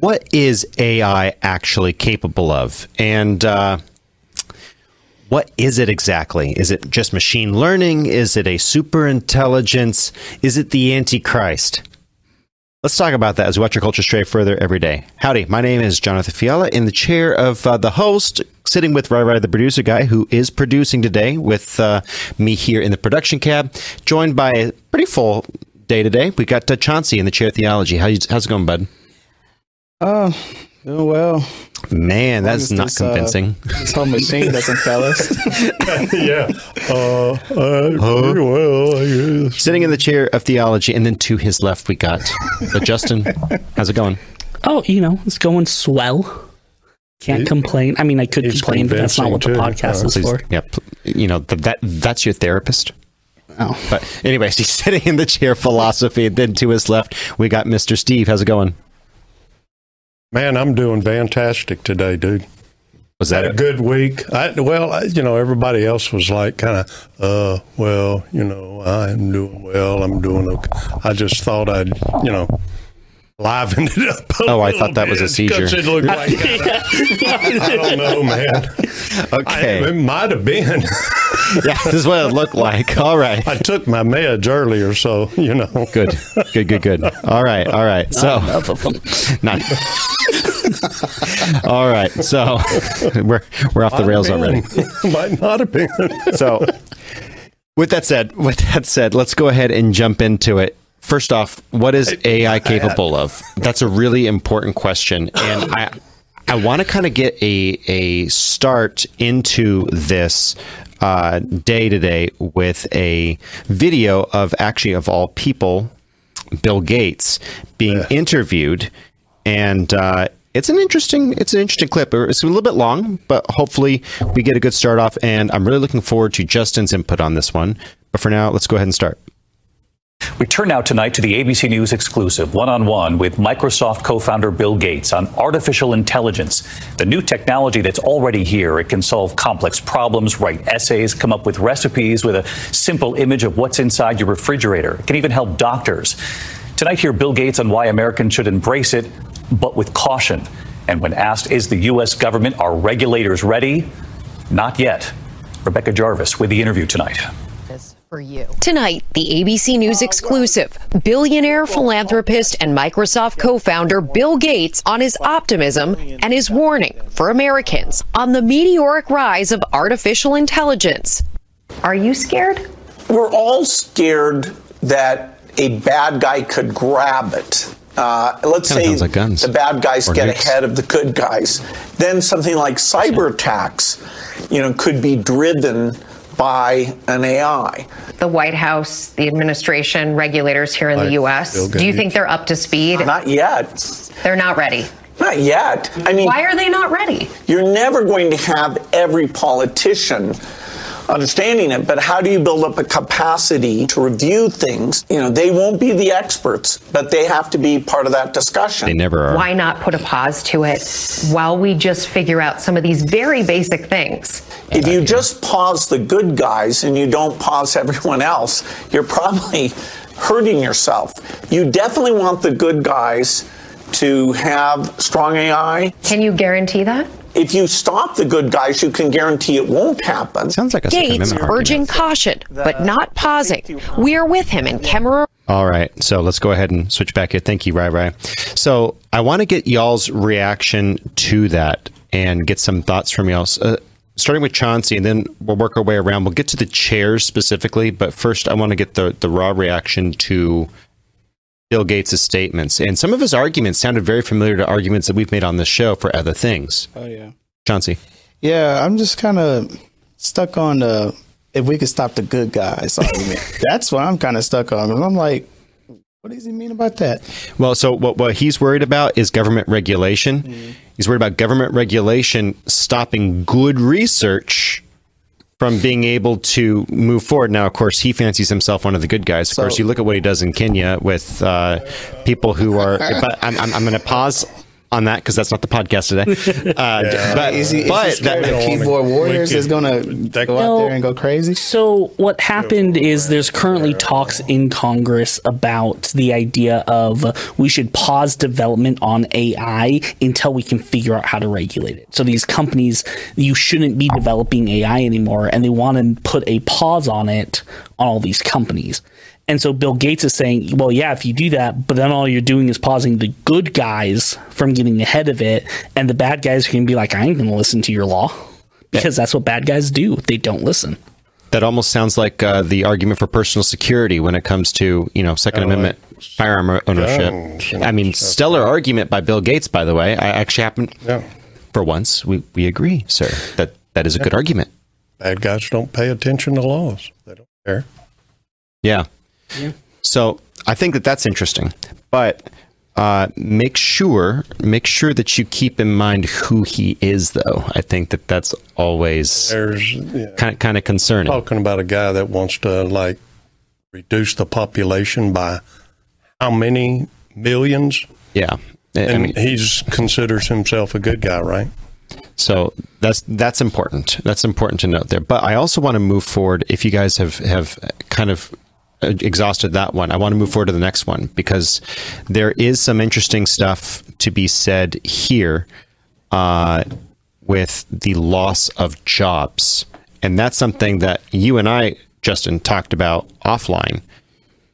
what is AI actually capable of? And uh, what is it exactly? Is it just machine learning? Is it a super intelligence? Is it the Antichrist? Let's talk about that as we watch your culture stray further every day. Howdy, my name is Jonathan Fiala in the chair of uh, the host, sitting with Rai Rai, the producer guy, who is producing today with uh, me here in the production cab, joined by a pretty full day today. We got uh, Chauncey in the chair of theology. How you, how's it going, bud? Uh, doing well. Man, that's not this, uh, convincing. This whole machine doesn't fail us. yeah. Uh, uh, very well, I guess. Sitting in the chair of theology, and then to his left we got uh, Justin. How's it going? Oh, you know, it's going swell. Can't He- complain. I mean, I could complain, but that's not what the podcast too. is Please, for. yeah, pl- you know th- that that's your therapist. Oh. But anyways, he's sitting in the chair of philosophy, and then to his left we got Mr. Steve. How's it going? Man, I'm doing fantastic today, dude. Was that a good week. I, well, I, you know, everybody else was like kind of, uh, well, you know, I'm doing well. I'm doing okay. I just thought I'd, you know, liven it up. A Oh, I thought that was a seizure. seizure. 'cause It looked like kinda- I don't know, man. Okay, I, it might have been. yeah, this is what it looked like. All right, I took my meds earlier, so you know. good, good, good, good. All right, all right. So, Enough not. all right, so we're we're off the rails already. might not have been. So, with that said, with that said, let's go ahead and jump into it. First off, what is AI capable of? That's a really important question, and I I want to kind of get a a start into this uh, day today with a video of actually of all people, Bill Gates being interviewed, and uh, it's an interesting it's an interesting clip. It's a little bit long, but hopefully we get a good start off. And I'm really looking forward to Justin's input on this one. But for now, let's go ahead and start. We turn now tonight to the ABC News exclusive one on one with Microsoft co founder Bill Gates on artificial intelligence, the new technology that's already here. It can solve complex problems, write essays, come up with recipes with a simple image of what's inside your refrigerator. It can even help doctors. Tonight, hear Bill Gates on why Americans should embrace it, but with caution. And when asked, is the U.S. government, are regulators ready? Not yet. Rebecca Jarvis with the interview tonight. For you. Tonight, the ABC News exclusive billionaire philanthropist and Microsoft co founder Bill Gates on his optimism and his warning for Americans on the meteoric rise of artificial intelligence. Are you scared? We're all scared that a bad guy could grab it. Uh, let's Kinda say like guns. the bad guys Or get nukes. ahead of the good guys. Then something like cyber attacks, you know, could be driven by an AI. The White House, the administration, regulators here in the Like U.S. Do you think they're up to speed? Not yet. They're not ready. Not yet. I mean, Why are they not ready? you're never going to have every politician understanding it, but how do you build up a capacity to review things? You know, they won't be the experts, but they have to be part of that discussion. They never are. Why not put a pause to it while we just figure out some of these very basic things? If you just pause the good guys and you don't pause everyone else, you're probably hurting yourself. You definitely want the good guys to have strong AI. Can you guarantee that? If you stop the good guys, you can guarantee it won't happen. Sounds like a Gates urging caution, but not pausing. We are with him in Kemmerer. All right, so let's go ahead and switch back here. Thank you, Rai Rai. So I want to get y'all's reaction to that and get some thoughts from y'all. Uh, starting with Chauncey, and then we'll work our way around. We'll get to the chairs specifically, but first I want to get the the raw reaction to Bill Gates' statements. And some of his arguments sounded very familiar to arguments that we've made on this show for other things. Oh yeah. Chauncey. Yeah, I'm just kind of stuck on the if we could stop the good guys argument. That's what I'm kind of stuck on. And I'm like, what does he mean about that? Well, so what, what he's worried about is government regulation. Mm-hmm. He's worried about government regulation stopping good research from being able to move forward. Now, of course, he fancies himself one of the good guys. Of course, you look at what he does in Kenya with uh, people who are. But I'm, I'm, I'm going to pause. On that because that's not the podcast today. Uh, But, Is he, is but he that- of keyboard warriors is gonna go out there and go crazy? So what happened is there's currently talks in Congress about the idea of we should pause development on AI until we can figure out how to regulate it. So these companies, you shouldn't be developing AI anymore, and they want to put a pause on it on all these companies. And so Bill Gates is saying, well, yeah, if you do that, but then all you're doing is pausing the good guys from getting ahead of it, and the bad guys are going to be like, I ain't going to listen to your law. Because that's what bad guys do. They don't listen. that almost sounds like uh, the argument for personal security when it comes to you know Second Amendment firearm ownership. I mean, stuff. stellar argument by Bill Gates, by the way. I actually happen Yeah. for once we, we agree, sir. That that is a good argument. Bad guys don't pay attention to laws. They don't care. Yeah. So I think that that's interesting, but uh, make sure make sure that you keep in mind who he is, though. I think that that's always yeah, kind of, kind of concerning. talking about a guy that wants to like reduce the population by how many millions, Yeah. I- I and mean, he's considers himself a good guy, right? So that's that's important. That's important to note there. But I also want to move forward. If you guys have have kind of exhausted that one, I want to move forward to the next one because there is some interesting stuff to be said here uh, with the loss of jobs, and that's something that you and I, Justin, talked about offline.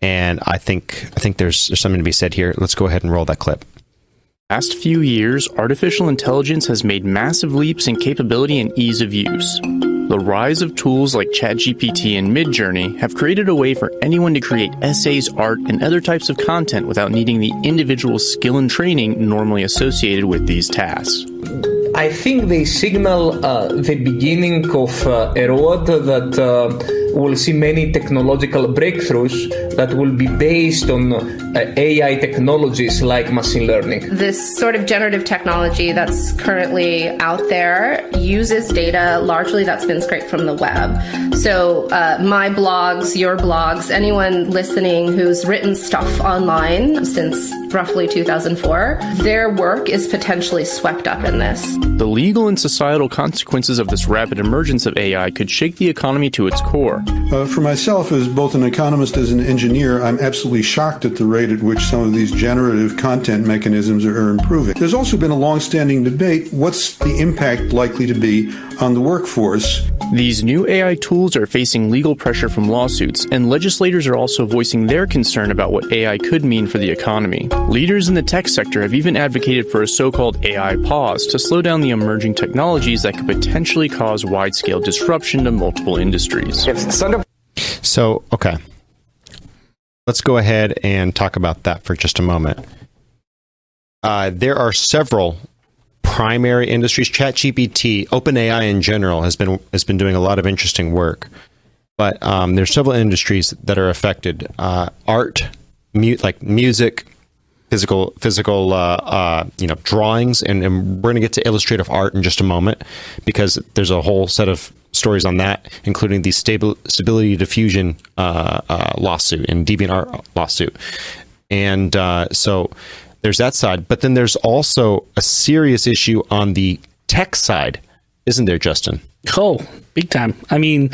And I think I think there's, there's something to be said here. Let's go ahead and roll that clip. Past few years, artificial intelligence has made massive leaps in capability and ease of use. The rise of tools like ChatGPT and Midjourney have created a way for anyone to create essays, art, and other types of content without needing the individual skill and training normally associated with these tasks. I think they signal uh, the beginning of uh, a road that uh, will see many technological breakthroughs that will be based on uh, AI technologies like machine learning. This sort of generative technology that's currently out there uses data largely that's been scraped from the web. So, uh, my blogs, your blogs, anyone listening who's written stuff online since roughly 2004, their work is potentially swept up in this. The legal and societal consequences of this rapid emergence of AI could shake the economy to its core. Uh, for myself, as both an economist as an engineer, I'm absolutely shocked at the rate at which some of these generative content mechanisms are, improving. There's also been a long-standing debate: what's the impact likely to be on the workforce? These new AI tools are facing legal pressure from lawsuits, and legislators are also voicing their concern about what AI could mean for the economy. Leaders in the tech sector have even advocated for a so called AI pause to slow down the emerging technologies that could potentially cause wide scale disruption to multiple industries. So, okay. Let's go ahead and talk about that for just a moment. Uh, there are several primary industries. ChatGPT, OpenAI in general, has been has been doing a lot of interesting work. But um, there's several industries that are affected. Uh, art, mu- like music, physical physical uh, uh, you know drawings, and, and we're going to get to illustrative art in just a moment because there's a whole set of stories on that, including the stable, stability diffusion uh, uh, lawsuit and DeviantArt lawsuit, and uh, so there's that side. But then there's also a serious issue on the tech side, isn't there, Justin? Oh, big time. I mean,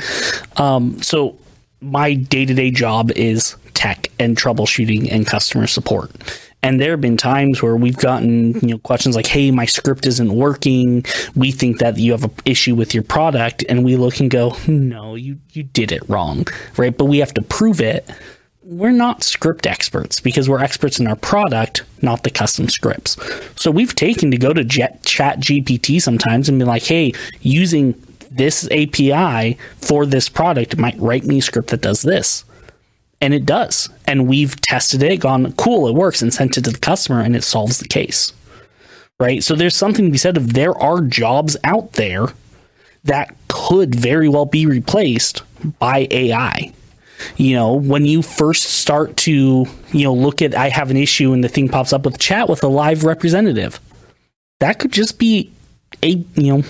um, so my day to day job is tech and troubleshooting and customer support. And there have been times where we've gotten you know questions like, "Hey, my script isn't working. We think that you have an issue with your product," and we look and go, "No, you you did it wrong, right?" But we have to prove it. We're not script experts because we're experts in our product, not the custom scripts. So we've taken to go to Jet, Chat GPT sometimes and be like, "Hey, using this API for this product might write me a script that does this." And it does. And we've tested it, gone, cool, it works, and sent it to the customer, and it solves the case. Right? So there's something to be said of there are jobs out there that could very well be replaced by AI. You know, when you first start to, you know, look at I have an issue and the thing pops up with chat with a live representative. That could just be a you know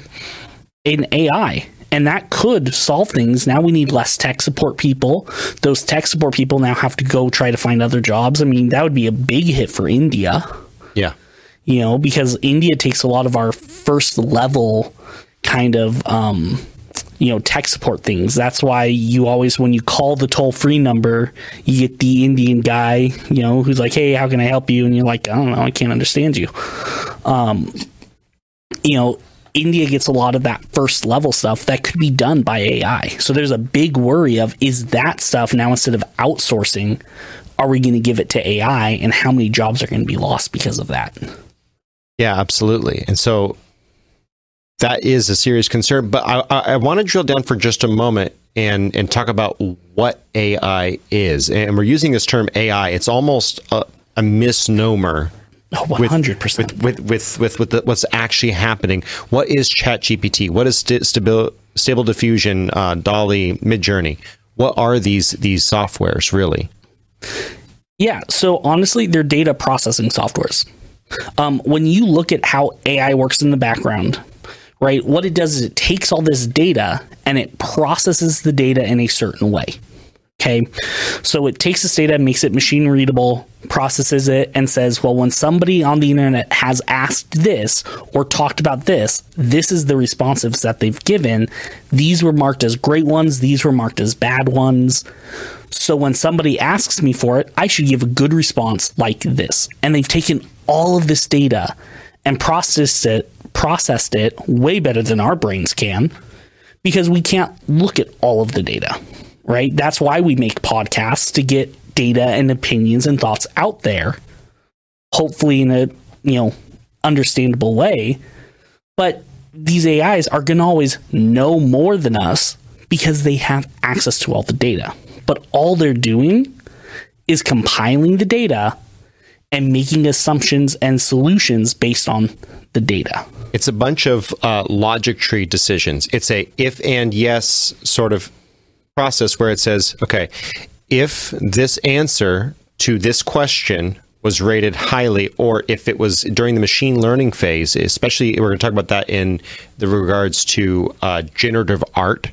an AI and that could solve things. Now we need less tech support people. Those tech support people now have to go try to find other jobs. I mean, that would be a big hit for India. Yeah. you know, because India takes a lot of our first level kind of, um, you know, tech support things. That's why you always, when you call the toll free number, you get the Indian guy, you know, who's like, hey, how can I help you? And you're like, I don't know, I can't understand you. Um, you know, India gets a lot of that first level stuff that could be done by AI. So there's a big worry of is that stuff now instead of outsourcing, are we going to give it to AI and how many jobs are going to be lost because of that? Yeah, absolutely. And so that is a serious concern. But I, I, I want to drill down for just a moment and and talk about what AI is. And we're using this term AI. It's almost a, a misnomer. Oh, 100%. With, with, with, with, with the, what's actually happening. What is ChatGPT? What is st- stable, stable Diffusion, uh, DALL-E, Midjourney? What are these these softwares really? Yeah, so honestly, they're data processing softwares. Um, when you look at how AI works in the background, right, what it does is it takes all this data and it processes the data in a certain way. Okay. So it takes this data, makes it machine readable, processes it, and says, well, when somebody on the internet has asked this or talked about this, this is the responses that they've given. These were marked as great ones, these were marked as bad ones. So when somebody asks me for it, I should give a good response like this. And they've taken all of this data and processed it, processed it way better than our brains can because we can't look at all of the data right? That's why we make podcasts to get data and opinions and thoughts out there, hopefully in a you know understandable way. But these AIs are going to always know more than us because they have access to all the data. But all they're doing is compiling the data and making assumptions and solutions based on the data. It's a bunch of uh, logic tree decisions. It's a if and yes sort of process where it says, okay, if this answer to this question was rated highly, or if it was during the machine learning phase, especially we're going to talk about that in the regards to uh, generative art,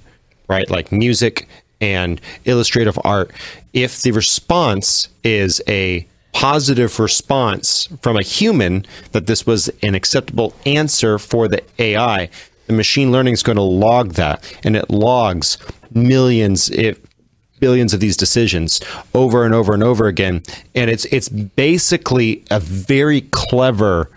right? Like music and illustrative art. If the response is a positive response from a human that this was an acceptable answer for the AI, the machine learning is going to log that, and it logs millions, if billions of these decisions over and over and over again. And it's it's basically a very clever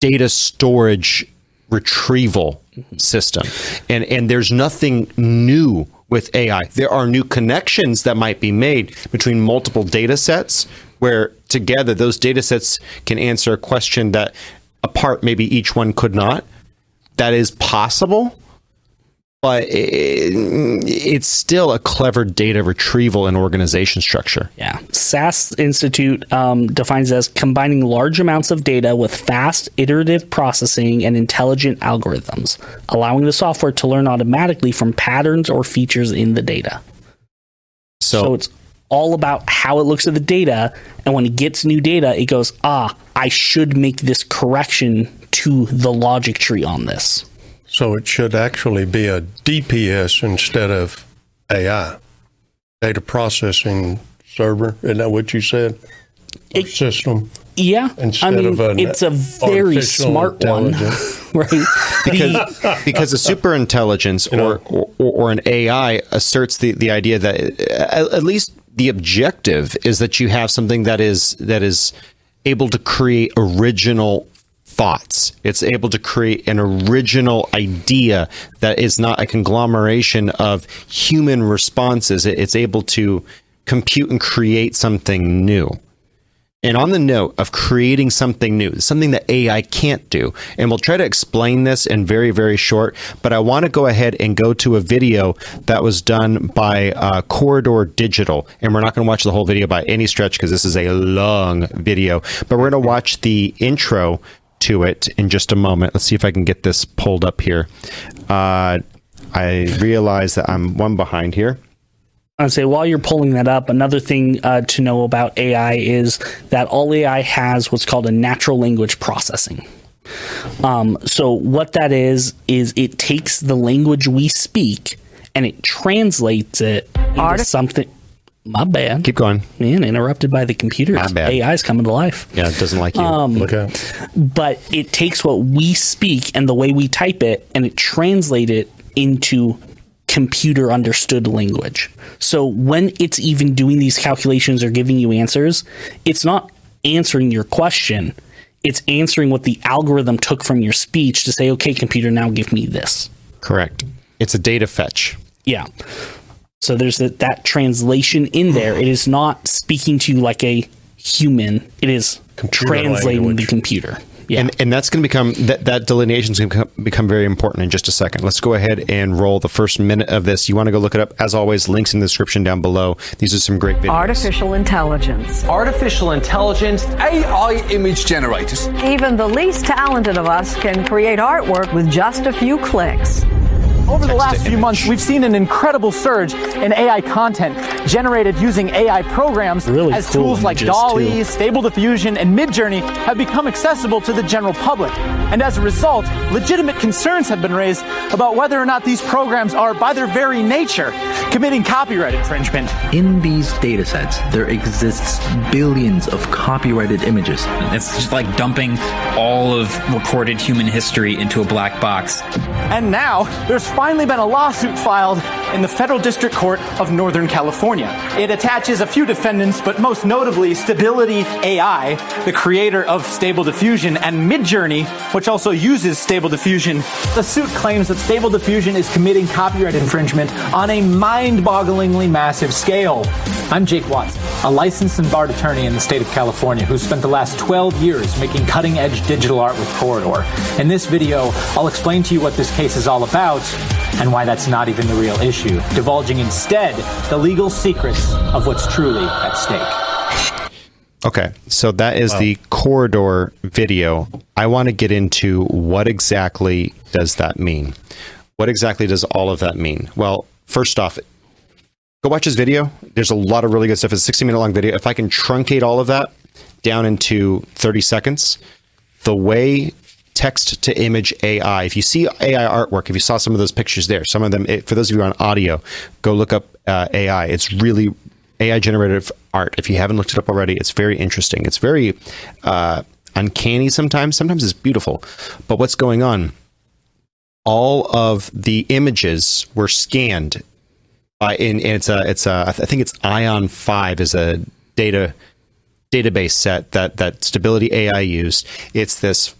data storage retrieval system. And and there's nothing new with AI there are new connections that might be made between multiple data sets where together those data sets can answer a question that apart maybe each one could not that is possible but it's still a clever data retrieval and organization structure. Yeah. SAS Institute um, defines as combining large amounts of data with fast, iterative processing and intelligent algorithms, allowing the software to learn automatically from patterns or features in the data. So, so it's all about how it looks at the data. And when it gets new data, it goes, ah, I should make this correction to the logic tree on this. So it should actually be a DPS instead of AI, data processing server. Isn't that what you said? It, system. Yeah, instead I mean, of an it's a very smart one, right? because because a super intelligence or, or, or an AI asserts the the idea that at least the objective is that you have something that is that is able to create original thoughts. It's able to create an original idea that is not a conglomeration of human responses. It's able to compute and create something new. And on the note of creating something new, something that AI can't do, and we'll try to explain this in very, very short, but I want to go ahead and go to a video that was done by uh, Corridor Digital. And we're not going to watch the whole video by any stretch because this is a long video, but we're going to watch the intro to it in just a moment. Let's see if I can get this pulled up here. Uh, I realize that I'm one behind here. I'd say while you're pulling that up, another thing uh, to know about AI is that all AI has what's called a natural language processing. Um, so what that is is it takes the language we speak and it translates it into something My bad. Keep going. Man, interrupted by the computer. My bad. AI's coming to life. Yeah, it doesn't like you. Um, Look out. but it takes what we speak and the way we type it and it translates it into computer understood language. So when it's even doing these calculations or giving you answers, it's not answering your question. It's answering what the algorithm took from your speech to say, okay, computer, now give me this. Correct. It's a data fetch. Yeah. So there's that, that translation in there. It is not speaking to you like a human. It is translating the computer. Yeah. And, and that's going to become that that delineation is going to become, become very important in just a second. Let's go ahead and roll the first minute of this. You want to go look it up? As always, links in the description down below. These are some great videos. Artificial intelligence. Artificial intelligence, AI image generators. Even the least talented of us can create artwork with just a few clicks. Over the last few months, we've seen an incredible surge in AI content generated using AI programs Really as cool tools like images, DALL-E, too. Stable Diffusion, and Midjourney have become accessible to the general public. And as a result, legitimate concerns have been raised about whether or not these programs are, by their very nature, committing copyright infringement. In these datasets, there exists billions of copyrighted images. It's just like dumping all of recorded human history into a black box. And now, there's finally been a lawsuit filed in the Federal District Court of Northern California. It attaches a few defendants, but most notably Stability AI, the creator of Stable Diffusion, and Midjourney, which also uses Stable Diffusion. The suit claims that Stable Diffusion is committing copyright infringement on a mind-bogglingly massive scale. I'm Jake Watson, a licensed and barred attorney in the state of California who spent the last 12 years making cutting-edge digital art with Corridor. In this video, I'll explain to you what this case is all about and why that's not even the real issue, divulging instead the legal secrets of what's truly at stake. Okay, so that is the corridor video. I want to get into what exactly does that mean? What exactly does all of that mean? Well, first off, go watch his video. There's a lot of really good stuff. It's a 60 minute long video. If I can truncate all of that down into 30 seconds, the way text to image AI, if you see AI artwork, if you saw some of those pictures there, some of them, it, for those of you on audio, go look up uh, AI. It's really AI generative art. If you haven't looked it up already, it's very interesting. It's very uh, uncanny sometimes. Sometimes it's beautiful. But what's going on? All of the images were scanned by, and, and it's a, it's a, I think it's LAION Five is a data database set that that Stability AI used. It's this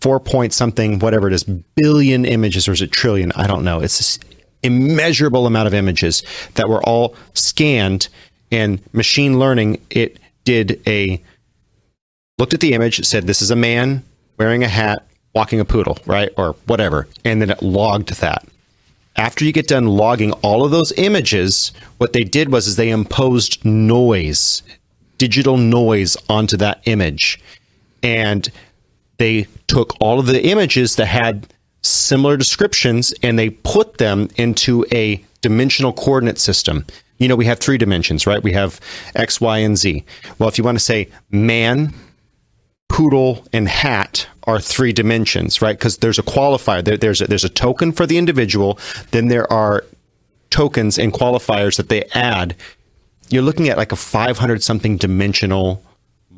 four point something, whatever it is, billion images, or is it trillion? I don't know. It's this immeasurable amount of images that were all scanned and machine learning. It did a looked at the image, said this is a man wearing a hat, walking a poodle, right, or whatever, and then it logged that. After you get done logging all of those images, what they did was is they imposed noise, digital noise onto that image, and they took all of the images that had similar descriptions and they put them into a dimensional coordinate system. You know, we have three dimensions, right? We have X, Y, and Z. Well, if you want to say man, poodle, and hat are three dimensions, right? Because there's a qualifier. There, there's a, there's a token for the individual. Then there are tokens and qualifiers that they add. You're looking at like a 500 something dimensional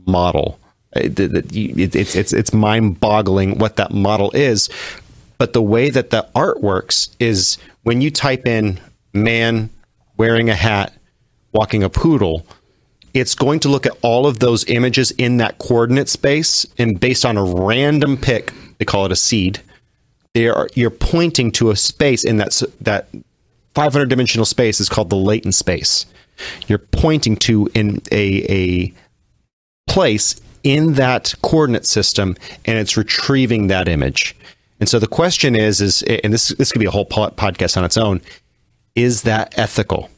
model. Uh, it- It's it's it's mind boggling what that model is. But the way that the art works is when you type in man wearing a hat, walking a poodle, it's going to look at all of those images in that coordinate space and based on a random pick, they call it a seed. They are you're pointing to a space in that that 500 dimensional space is called the latent space. You're pointing to in a a place in that coordinate system and it's retrieving that image. And so the question is is and this this could be a whole podcast on its own is that ethical?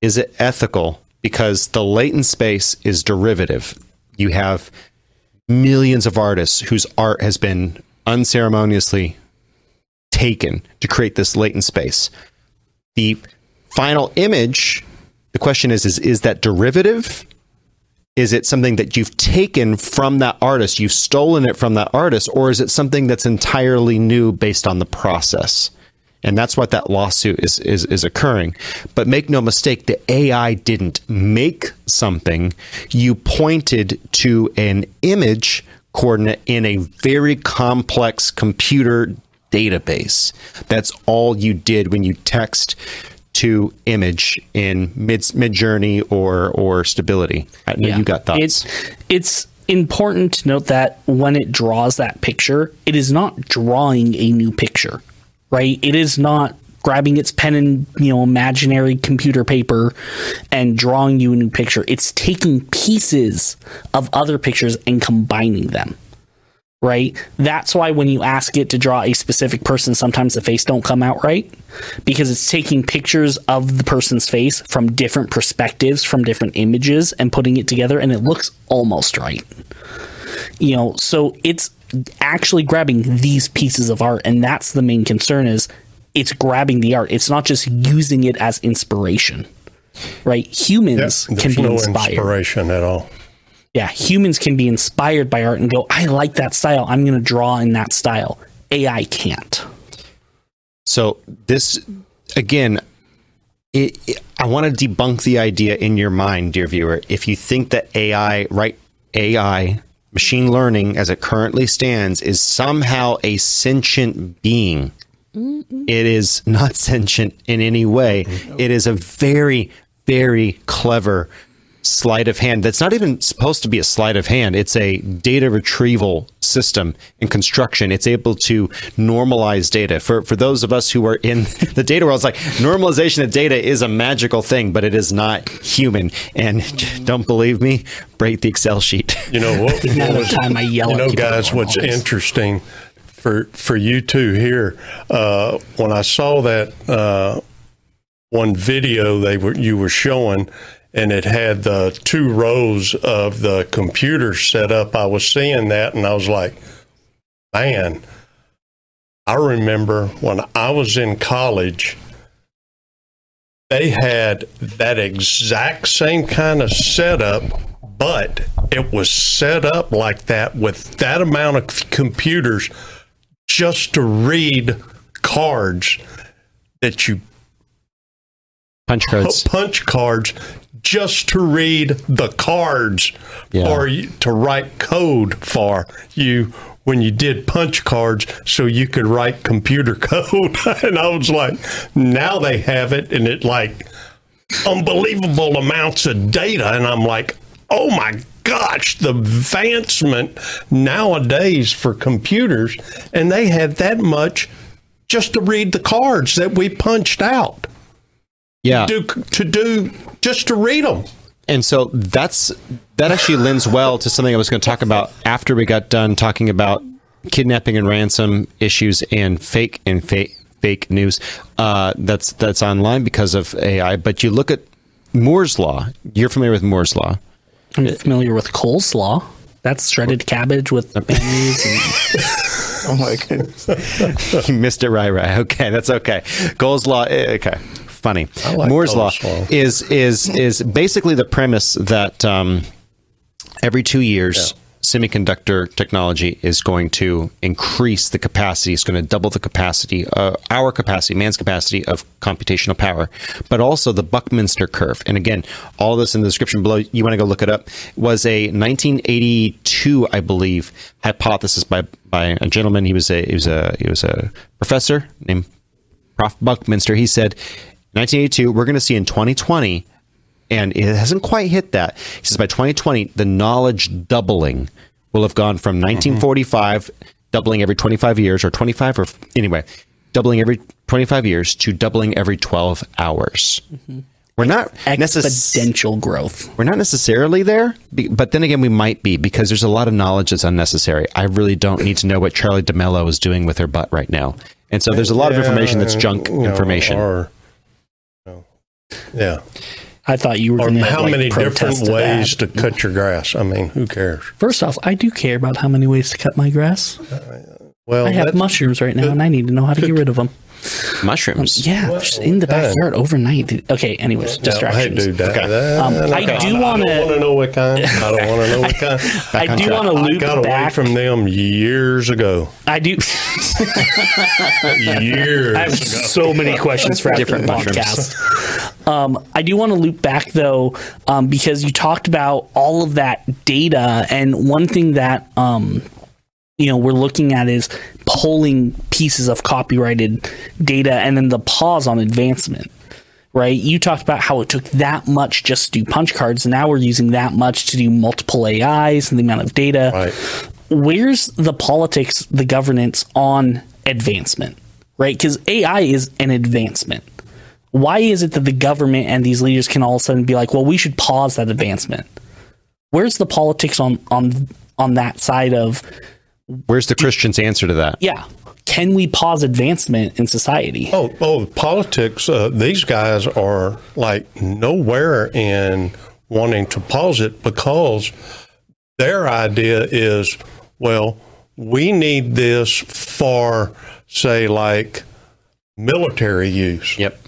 Is it ethical because the latent space is derivative? You have millions of artists whose art has been unceremoniously taken to create this latent space. The final image, the question is is is that derivative? Is it something that you've taken from that artist, you've stolen it from that artist, or is it something that's entirely new based on the process? And that's what that lawsuit is, is, is occurring. But make no mistake, the AI didn't make something. You pointed to an image coordinate in a very complex computer database. That's all you did when you text to image in mid mid journey or or Stability. I know you got thoughts. It's it's important to note that when it draws that picture, it is not drawing a new picture, right? It is not grabbing its pen and you know imaginary computer paper and drawing you a new picture. It's taking pieces of other pictures and combining them. Right? That's why when you ask it to draw a specific person, sometimes the face don't come out right because it's taking pictures of the person's face from different perspectives, from different images and putting it together and it looks almost right. You know, so it's actually grabbing these pieces of art and that's the main concern is it's grabbing the art. It's not just using it as inspiration. Right? Humans Yeah, can be no inspired. inspiration at all. Yeah, humans can be inspired by art and go, I like that style. I'm going to draw in that style. AI can't. So this again, it, it- I want to debunk the idea in your mind, dear viewer. If you think that AI, right, AI, machine learning as it currently stands, is somehow a sentient being, it is not sentient in any way. It is a very, very clever sleight of hand that's not even supposed to be a sleight of hand. It's a data retrieval system in construction. It's able to normalize data. For for those of us who are in the data world, it's like normalization of data is a magical thing, but it is not human. And don't believe me, break the Excel sheet. You know what? The amount what time I yell you know, guys, what's all interesting for for you two here? Uh, when I saw that uh, one video they were you were showing, and it had the two rows of the computers set up, I was seeing that, and I was like, man. I remember when I was in college, they had that exact same kind of setup, but it was set up like that with that amount of computers just to read cards that you punch cards punch cards just to read the cards Yeah. or to write code for you when you did punch cards so you could write computer code. And i was like now they have it and it like unbelievable amounts of data. And i'm like oh my gosh the advancement nowadays for computers. And they have that much just to read the cards that we punched out Yeah. do, to do just to read them. And so that's that actually lends well to something I was going to talk about after we got done talking about kidnapping and ransom issues and fake and fake fake news uh, that's that's online because of AI. But you look at Moore's law. You're familiar with Moore's law. I'm familiar with coleslaw. That's shredded cabbage with mayonnaise. And, oh my goodness. you missed it right, right. Okay, that's okay. Gold's law. eh, Okay, funny. like Moore's law is is is basically the premise that um, every two years. Semiconductor technology is going to increase the capacity. It's going to double the capacity, uh, our capacity, man's capacity of computational power, but also the Buckminster curve. And again, all this in the description below. You want to go look it up. Was a 1982, I believe, hypothesis by by a gentleman. He was a he was a he was a professor named Prof. Buckminster. He said, 1982, we're going to see in 2020, and it hasn't quite hit that. He says by 2020, the knowledge doubling will have gone from 1945, doubling every 25 years, or 25, or anyway, doubling every 25 years to doubling every 12 hours. Mm-hmm. We're not necess- exponential growth. we're not necessarily there, but then again, we might be because there's a lot of knowledge that's unnecessary. I really don't need to know what Charli D'Amelio is doing with her butt right now. And so there's a lot of information that's junk you know, information. or, you know, yeah. I thought you were going to how like, many different to ways that. to cut your grass? I mean, who cares? First off, I do care about how many ways to cut my grass. Well, I have mushrooms right now, and I need to know how to get rid of them. Mushrooms? yeah, just in the backyard overnight. Okay, anyways, distractions. Hey, dude, that, Okay. that- Um, I do want don't want to know what kind. I don't want to know what kind. I do wanna I loop got away back- from them years ago. I do. years. I have ago. so many questions for Different the mushrooms. podcast. Um, I do want to loop back though, um, because you talked about all of that data, and one thing that um, you know we're looking at is pulling pieces of copyrighted data, and then the pause on advancement. Right, you talked about how it took that much just to do punch cards, and now we're using that much to do multiple AIs and the amount of data. Right. Where's the politics, the governance on advancement? Right, because AI is an advancement why is it that the government and these leaders can all of a sudden be like, well, we should pause that advancement? Where's the politics on on on that side of Where's the Christian's answer to that? yeah? Can we pause advancement in society? Oh, oh, politics. Uh, these guys are like nowhere in wanting to pause it because their idea is, well, we need this for, say, like military use. Yep.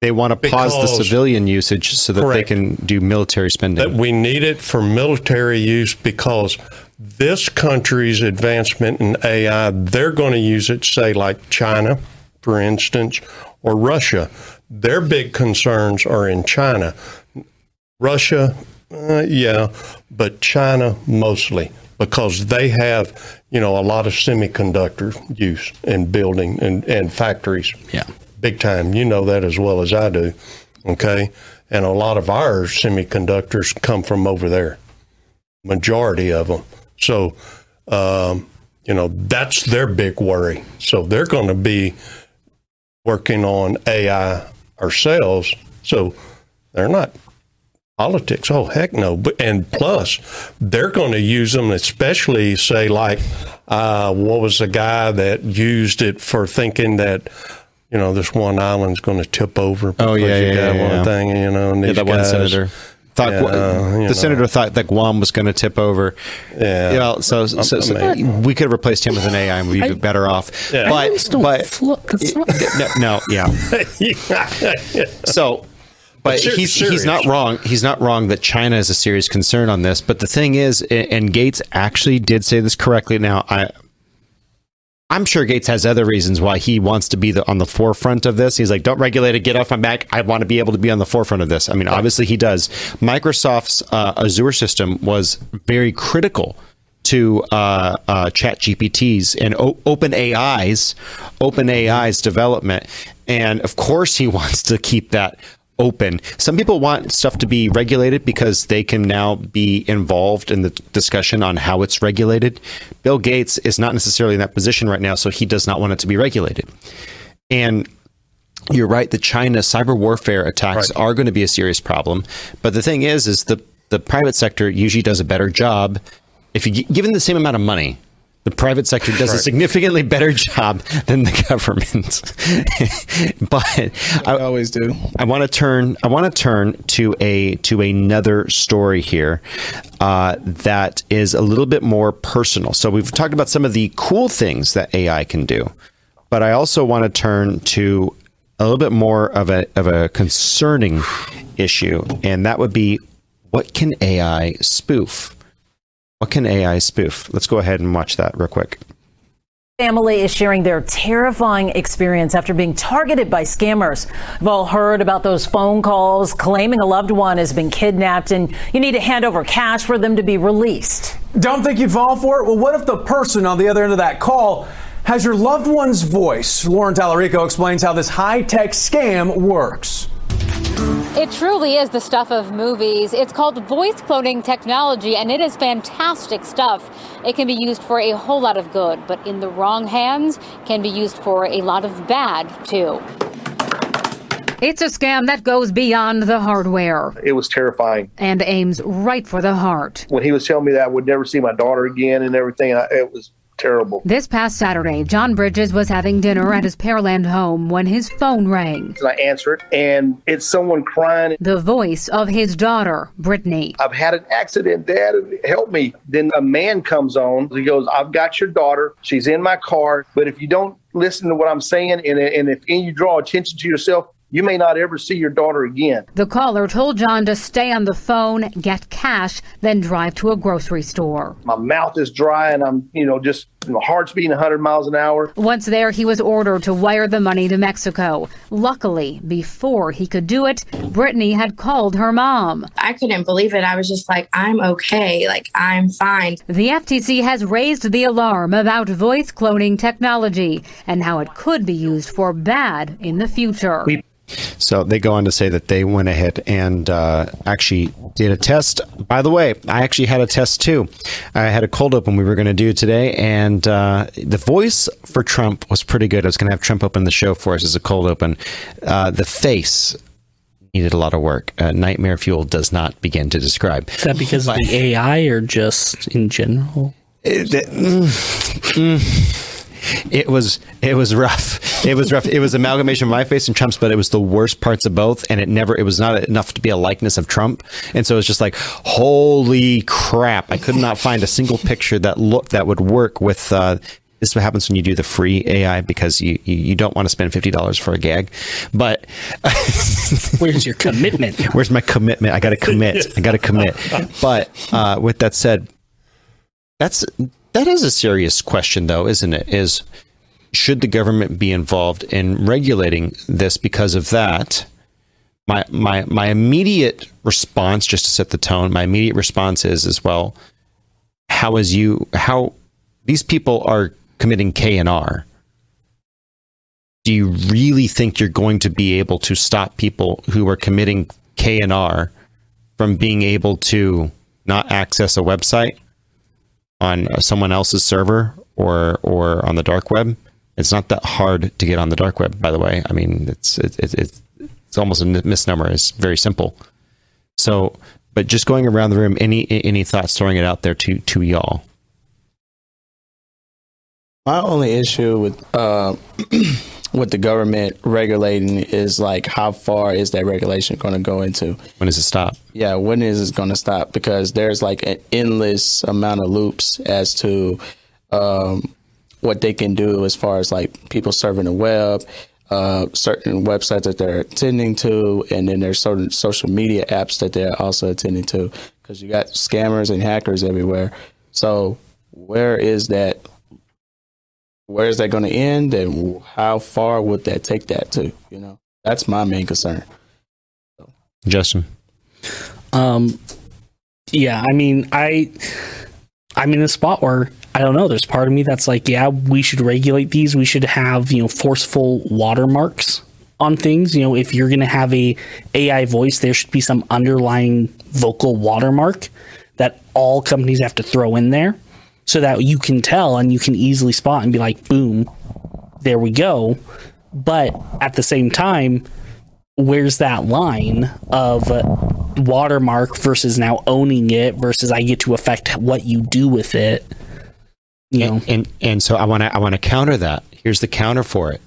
They want to pause the civilian usage so that Correct. they can do military spending. That we need it for military use because this country's advancement in AI, they're going to use it, say, like China, for instance, or Russia. Their big concerns are in China. Russia, uh, yeah, but China mostly because they have, you know, a lot of semiconductor use in building and, and factories. Yeah. Big time. You know that as well as I do. Okay. And a lot of our semiconductors come from over there, majority of them. So, um, you know, that's their big worry. So they're going to be working on AI ourselves. So they're not politics. Oh heck no! But and plus, they're going to use them, especially say like, uh, what was the guy that used it for thinking that. You know, this one island's going to tip over. Oh, yeah, you yeah, got yeah, one yeah. thing. You know, and Yeah, these that one senator thought Yeah, the know. senator thought that Guam was going to tip over. Yeah. Yeah. So, so, so we could have replaced him with an AI and we'd be I- better off. Yeah. But Islands don't but float. That's not- no, no, yeah. So, but ser- he's he's not serious. wrong. He's not wrong that China is a serious concern on this. But the thing is, and Gates actually did say this correctly. Now, I. I'm sure Gates has other reasons why he wants to be the, on the forefront of this. He's like, "Don't regulate it, get off my back. I want to be able to be on the forefront of this." I mean, obviously he does. Microsoft's uh, Azure system was very critical to uh, uh, Chat GPTs and o- Open AI's Open AI's development, and of course he wants to keep that open. Some people want stuff to be regulated because they can now be involved in the discussion on how it's regulated. Bill Gates is not necessarily in that position right now, so he does not want it to be regulated. And you're right. The China cyber warfare attacks are going to be a serious problem. But the thing is, is the the private sector usually does a better job if you gi- given the same amount of money. The private sector does a significantly better job than the government. but I always do. I want to turn. I want to turn to a to another story here uh, that is a little bit more personal. So we've talked about some of the cool things that AI can do, but I also want to turn to a little bit more of a of a concerning issue, and that would be what can AI spoof? What can AI spoof? Let's go ahead and watch that real quick. Family is sharing their terrifying experience after being targeted by scammers. We've all heard about those phone calls claiming a loved one has been kidnapped and you need to hand over cash for them to be released. Don't think you'd fall for it? Well, what if the person on the other end of that call has your loved one's voice? Lauren Tallarico explains how this high tech scam works. It truly is the stuff of movies. It's called voice cloning technology, and it is fantastic stuff. It can be used for a whole lot of good, but in the wrong hands, can be used for a lot of bad, too. It's a scam that goes beyond the hardware It was terrifying. and aims right for the heart. When he was telling me that I would never see my daughter again and everything, I, it was terrible. This past Saturday, John Bridges was having dinner at his Pearland home when his phone rang. And I answer it, and it's someone crying. The voice of his daughter, Brittany. I've had an accident, Dad. Help me. Then a man comes on. He goes, I've got your daughter. She's in my car. But if you don't listen to what I'm saying and, and if and you draw attention to yourself, you may not ever see your daughter again. The caller told John to stay on the phone, get cash, then drive to a grocery store. My mouth is dry and I'm, you know, just heart's beating 100 miles an hour. Once there, he was ordered to wire the money to Mexico. Luckily, before he could do it, Brittany had called her mom. I couldn't believe it. I was just like, I'm okay. Like, I'm fine. The FTC has raised the alarm about voice cloning technology and how it could be used for bad in the future. We- so they go on to say that they went ahead and uh, actually did a test. By the way, I actually had a test too. I had a cold open we were going to do today, and uh, the voice for Trump was pretty good. I was going to have Trump open the show for us as a cold open. Uh, the face needed a lot of work. Uh, Nightmare Fuel does not begin to describe. Is that because of the AI or just in general? It, it, mm, mm it was it was rough. It was rough. It was amalgamation of my face and Trump's, but it was the worst parts of both, and it never it was not enough to be a likeness of Trump, and so it's just like holy crap! I could not find a single picture that look that would work with. Uh, this is what happens when you do the free AI because you, you, you don't want to spend fifty dollars for a gag. But where's your commitment? Where's my commitment? I got to commit. I got to commit. But uh, with that said, that's that is a serious question, though, isn't it? Is should the government be involved in regulating this because of that? My my my immediate response, just to set the tone, my immediate response is as well. How is you how these people are committing K and R? Do you really think you're going to be able to stop people who are committing K and R from being able to not access a website on someone else's server or or on the dark web. It's not that hard to get on the dark web, by the way. I mean, it's it, it, it's it's almost a misnomer. It's very simple. So, but just going around the room, any any thoughts throwing it out there to to y'all? My only issue with uh, with the government regulating is like how far is that regulation going to go into? When does it stop? Yeah, when is it going to stop? Because there's like an endless amount of loops as to um, what they can do as far as like people serving the web, uh, certain websites that they're attending to, and then there's certain social media apps that they're also attending to. Because you got scammers and hackers everywhere. So where is that where is that going to end and how far would that take that to you know? That's my main concern. So. justin. Um yeah i mean i i'm in a spot where i don't know. There's part of me that's like yeah we should regulate these. We should have you know forceful watermarks on things. You know if you're going to have a ai voice there should be some underlying vocal watermark that all companies have to throw in there so that you can tell and you can easily spot and be like, boom, there we go. But at the same time, where's that line of watermark versus now owning it versus I get to affect what you do with it? You know, and and, and so I want to I want to counter that. Here's the counter for it.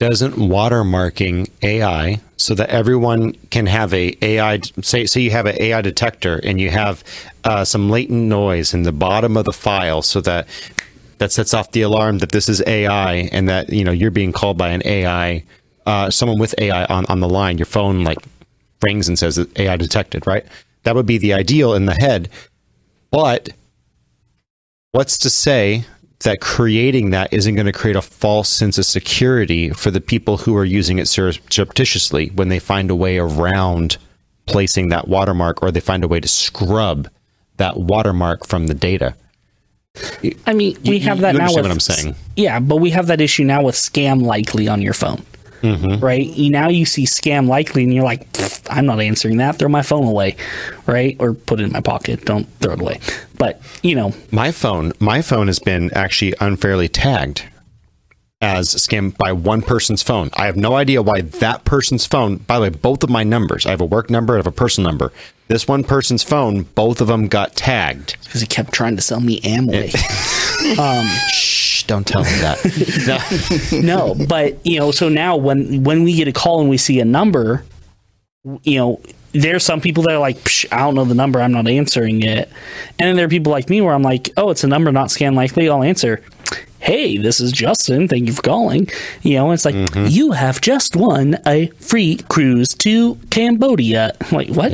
Doesn't watermarking AI so that everyone can have a AI say say you have an AI detector and you have uh, some latent noise in the bottom of the file so that that sets off the alarm that this is AI and that you know you're being called by an AI uh, someone with AI on, on the line. Your phone like rings and says AI detected right? That would be the ideal in the head. But what's to say that creating that isn't going to create a false sense of security for the people who are using it surreptitiously when they find a way around placing that watermark or they find a way to scrub that watermark from the data. I mean, we you, have that you now. With, what I'm saying? Yeah, but we have that issue now with scam likely on your phone. Mm-hmm. Right now, you see scam likely, and you're like, "I'm not answering that. Throw my phone away, right? Or put it in my pocket. Don't throw it away." But you know, my phone, my phone has been actually unfairly tagged as scam by one person's phone. I have no idea why that person's phone. By the way, both of my numbers. I have a work number. I have a personal number. This one person's phone, both of them got tagged because he kept trying to sell me Amway. Um, don't tell him that. no, but you know, so now when when we get a call and we see a number, you know, there's some people that are like, Psh, I don't know the number, I'm not answering it, and then there are people like me where I'm like, oh, it's a number not scan likely, I'll answer. Hey, this is Justin. Thank you for calling. You know, it's like mm-hmm. you have just won a free cruise to Cambodia. I'm like what?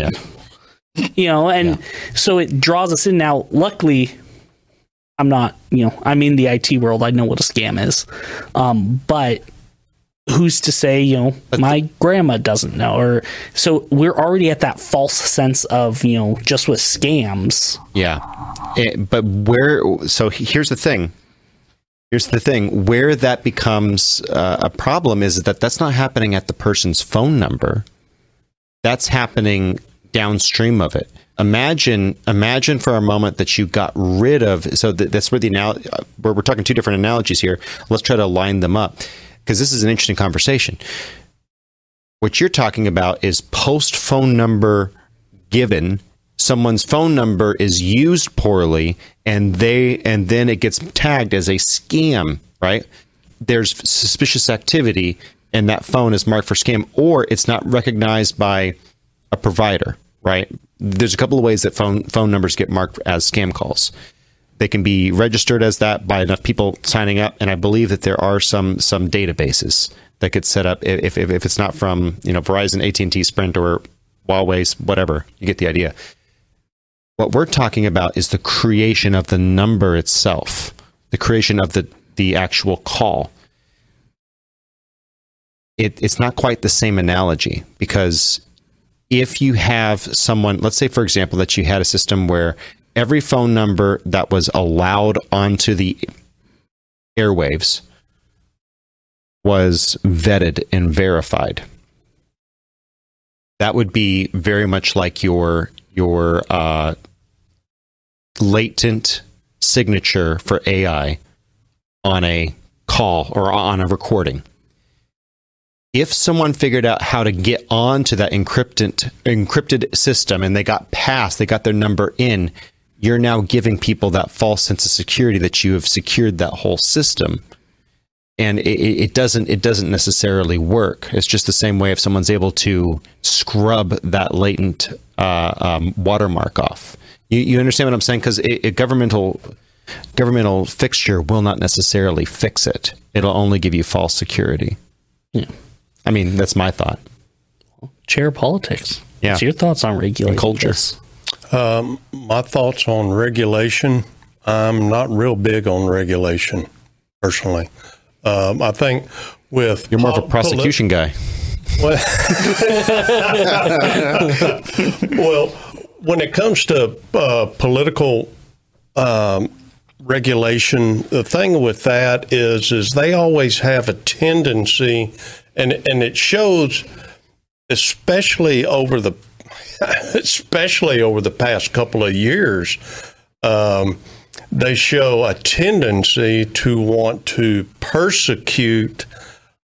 You know, and so it draws us in. Now, luckily, I'm not, you know, I'm in the IT world. I know what a scam is. Um, but who's to say, you know, my grandma doesn't know? Or so we're already at that false sense of, you know, just with scams. Yeah. Eh, but where, so here's the thing. Here's the thing. Where that becomes uh, a problem is that that's not happening at the person's phone number. That's happening downstream of it. Imagine, imagine for a moment that you got rid of. So th- that's where the anal- where we're talking two different analogies here. Let's try to line them up because this is an interesting conversation. What you're talking about is post phone number given someone's phone number is used poorly and they and then it gets tagged as a scam right there's suspicious activity and that phone is marked for scam or it's not recognized by a provider right? There's a couple of ways that phone phone numbers get marked as scam calls. They can be registered as that by enough people signing up and i believe that there are some some databases that get set up if, if, if it's not from you know verizon at&t sprint or huawei's whatever. You get the idea. What we're talking about is the creation of the number itself the creation of the the actual call. It, it's not quite the same analogy because if you have someone, let's say, for example, that you had a system where every phone number that was allowed onto the airwaves was vetted and verified. That would be very much like your your uh, latent signature for AI on a call or on a recording if someone figured out how to get onto that encrypted encrypted system and they got past, they got their number in, you're now giving people that false sense of security that you have secured that whole system. And it, it doesn't it doesn't necessarily work. It's just the same way if someone's able to scrub that latent uh, um, watermark off. You, you understand what I'm saying? Because a, governmental governmental fixture will not necessarily fix it. It'll only give you false security. Yeah. I mean, that's my thought. Chair politics. Yeah. What's your thoughts on regulation? culture. Um, my thoughts on regulation. I'm not real big on regulation, personally. Um, I think with You're more of a pol- prosecution guy. Well, well, when it comes to uh, political um, regulation, the thing with that is, is they always have a tendency, and and it shows, especially over the, especially over the past couple of years. Um, they show a tendency to want to persecute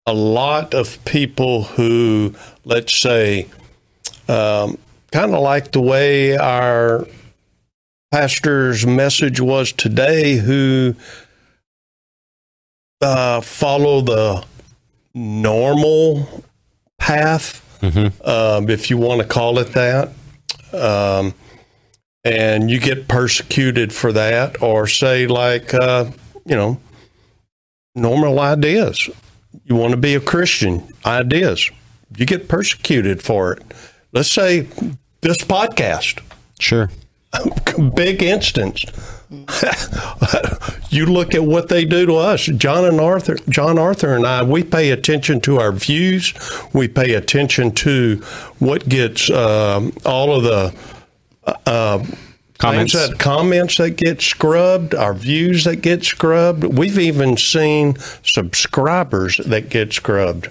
a lot of people who, let's say, um, kind of like the way our pastor's message was today, who uh, follow the normal path, um, if you want to call it that. Um, and you get persecuted for that, or say, like, uh, you know, normal ideas. You want to be a Christian, ideas. You get persecuted for it. Let's say this podcast. Sure. Big instance. you look at what they do to us. John and Arthur, John Arthur and I, we pay attention to our views. We pay attention to what gets um, all of the uh, Comments. that comments that get scrubbed, our views that get scrubbed. We've even seen subscribers that get scrubbed.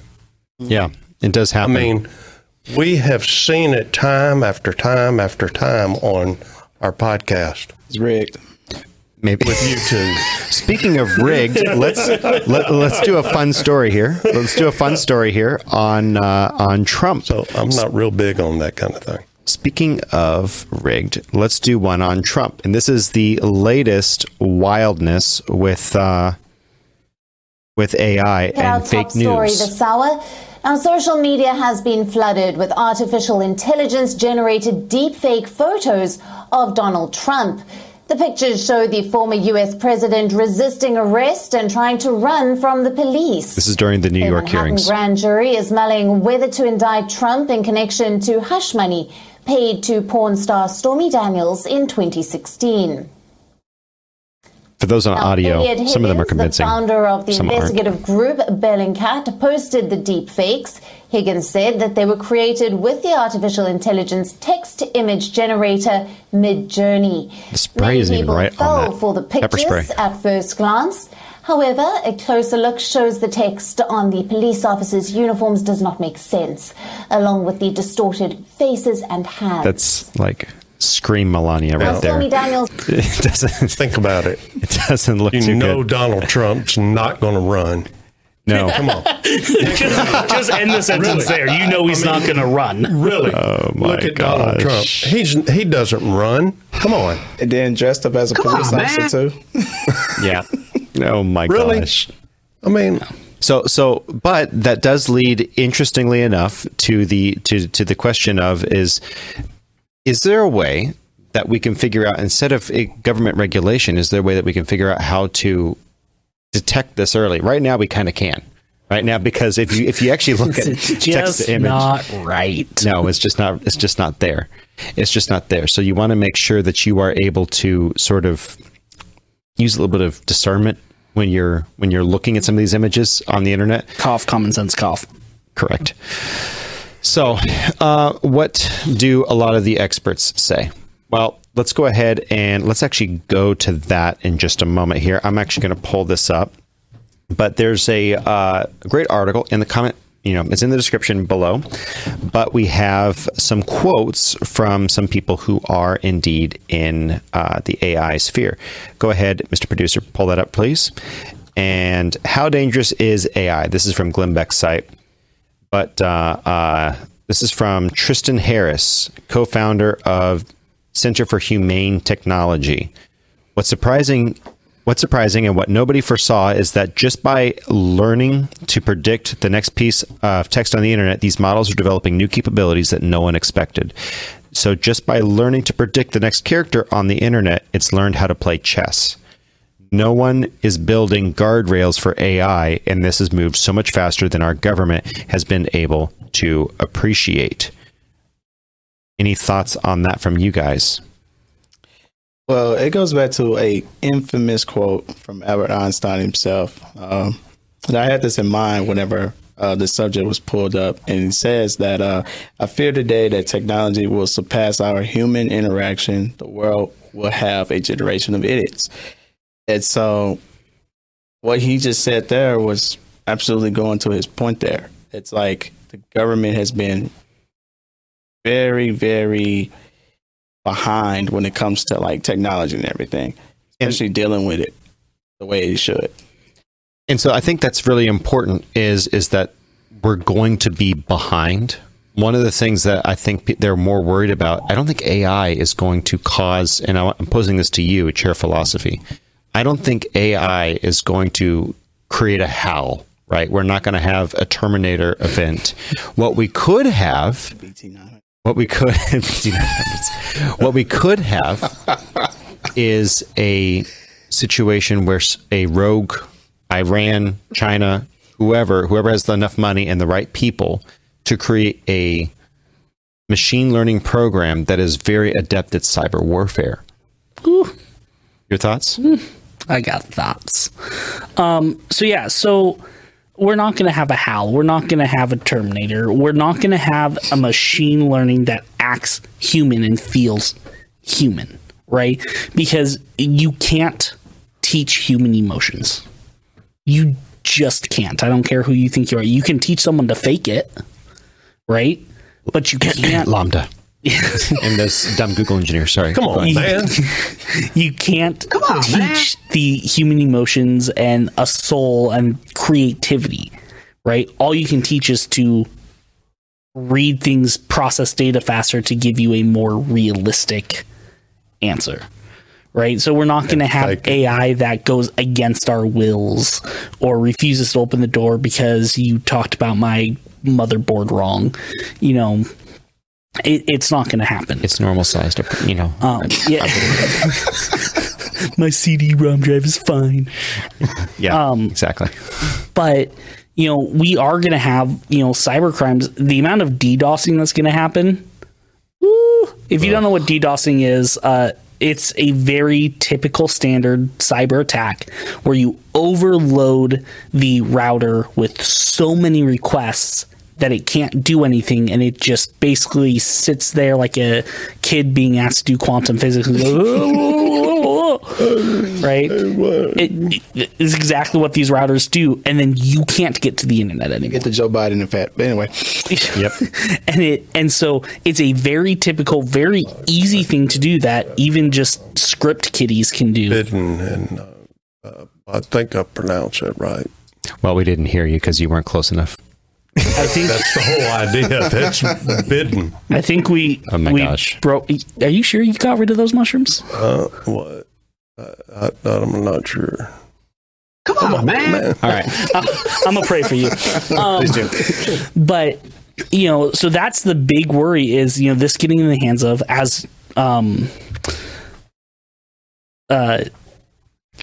Yeah, it does happen. I mean, we have seen it time after time after time on our podcast. It's rigged. Maybe with YouTube. Speaking of rigged, let's let, let's do a fun story here. Let's do a fun story here on uh, on Trump. So I'm not real big on that kind of thing. Speaking of rigged, let's do one on Trump. And this is the latest wildness with uh, with AI and fake story news. hour. Now, social media has been flooded with artificial intelligence generated deepfake photos of Donald Trump. The pictures show the former U.S. president resisting arrest and trying to run from the police. This is during the New The York Manhattan hearings. grand jury is mulling whether to indict Trump in connection to hush money paid to porn star Stormy Daniels in 2016. For those on audio, Eliot some of them are Higgins, convincing. The founder of the some aren't. investigative group Bellingcat posted the deep fakes. Higgins said that they were created with the artificial intelligence text image generator Midjourney. The spray isn't even right fell on that. for the Pepper pictures spray. at first glance. However, a closer look shows the text on the police officers' uniforms does not make sense, along with the distorted faces and hands. That's like scream Melania Now, right there. Stormy Daniels It doesn't think about it. It doesn't look You too know good. Donald Trump's not going to run. No, come on. just, just end the sentence there. You know he's not going to run. Really? Oh my Look at Donald. Trump. He's he doesn't run. Come on. And then dressed up as a police on, officer man. too. Yeah. Oh my Really? gosh. I mean, So so but that does lead interestingly enough to the to to the question of is is there a way that we can figure out instead of a government regulation is there a way that we can figure out how to detect this early? Right now we kind of can. Right now because if you if you actually look at text to image not right. no, it's just not. It's just not there. It's just not there. So you want to make sure that you are able to sort of use a little bit of discernment when you're when you're looking at some of these images on the internet. Cough, common sense, cough. Correct. So, uh, what do a lot of the experts say? Well, let's go ahead and let's actually go to that in just a moment here. I'm actually going to pull this up, but there's a uh, great article in the comment. You know, it's in the description below, but we have some quotes from some people who are indeed in uh, the AI sphere. Go ahead, Mr. Producer, pull that up, please. And how dangerous is AI? This is from Glenn Beck's site but uh, uh, this is from Tristan Harris, co-founder of Center for Humane Technology. What's surprising, what's surprising, and what nobody foresaw is that just by learning to predict the next piece of text on the internet, these models are developing new capabilities that no one expected. So just by learning to predict the next character on the internet, it's learned how to play chess no one is building guardrails for AI, and this has moved so much faster than our government has been able to appreciate. Any thoughts on that from you guys? Well, it goes back to a infamous quote from Albert Einstein himself. Um, and I had this in mind whenever uh, the subject was pulled up, and he says that uh, I fear today that technology will surpass our human interaction. The world will have a generation of idiots. And so, what he just said there was absolutely going to his point there. It's like the government has been very, very behind when it comes to like technology and everything, especially dealing with it the way it should. And so I think that's really important is is that we're going to be behind. One of the things that I think they're more worried about, I don't think AI is going to cause, and I'm posing this to you, chair philosophy. I don't think AI is going to create a HAL, right? We're not going to have a Terminator event. What we could have, what we could, what we could have is a situation where a rogue Iran, China, whoever, whoever has enough money and the right people to create a machine learning program that is very adept at cyber warfare. Your thoughts? Mm. I got thoughts. Um, so yeah, so we're not going to have a HAL. We're not going to have a Terminator. We're not going to have a machine learning that acts human and feels human, right? Because you can't teach human emotions. You just can't. I don't care who you think you are. You can teach someone to fake it, right? But you can't. LaMDA. and those dumb Google engineers. Sorry. Come on, You- man. you can't teach the human emotions and a soul and creativity, right? All you can teach is to read things, process data faster to give you a more realistic answer. Right. So we're not going to have AI that goes against our wills or refuses to open the door because you talked about my motherboard wrong. You know, it, it's not going to happen. It's normal sized, you know. Um, yeah. my CD-ROM drive is fine. Yeah, Um, exactly. but you know we are going to have you know cyber crimes the amount of ddosing that's going to happen woo, if you don't know what ddosing is uh, it's a very typical standard cyber attack where you overload the router with so many requests that it can't do anything and it just basically sits there like a kid being asked to do quantum physics and goes, right it, it is exactly what these routers do and then you can't get to the internet anymore Get the Joe Biden effect. But anyway, yep. and it and so it's a very typical very easy thing to do that even just script kiddies can do Bidden, and uh, uh, I think I pronounced it right. Well, we didn't hear you because you weren't close enough. I think That's the whole idea. That's bidden. I think we Oh my we gosh. broke are you sure you got rid of those mushrooms Uh, what? I, I, I'm not sure. Come on, man. All right. I'm gonna pray for you. Um, but you know, so that's the big worry is you know this getting in the hands of as um uh.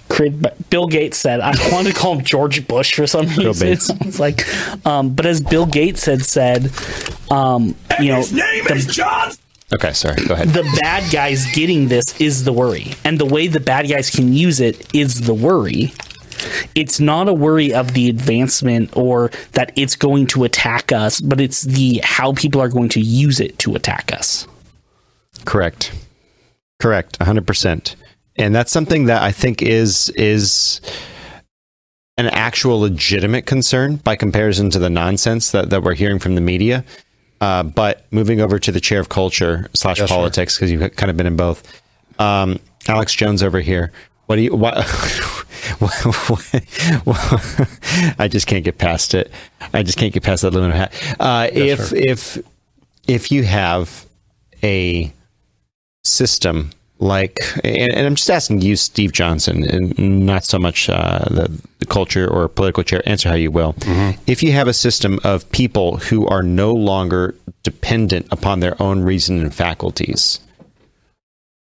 Created by- Bill Gates said, I wanted to call him George Bush for some reason. Bates. It's like, um, but as Bill Gates had said, um, you know, the, Okay, sorry. Go ahead. the bad guys getting this is the worry. And the way the bad guys can use it is the worry. It's not a worry of the advancement or that it's going to attack us, but it's the how people are going to use it to attack us. Correct. Correct. 100%. And that's something that I think is is an actual legitimate concern by comparison to the nonsense that, that we're hearing from the media. Uh, but moving over to the chair of culture slash Yes, politics, because you've kind of been in both. Um, Alex Jones over here. What do you? What, I just can't get past it. I just can't get past that limit. Uh, Yes, if sir. if if you have a system like, and, and I'm just asking you, Steve Johnson, and not so much uh, the, the culture or political chair. Answer how you will. If you have a system of people who are no longer dependent upon their own reason and faculties,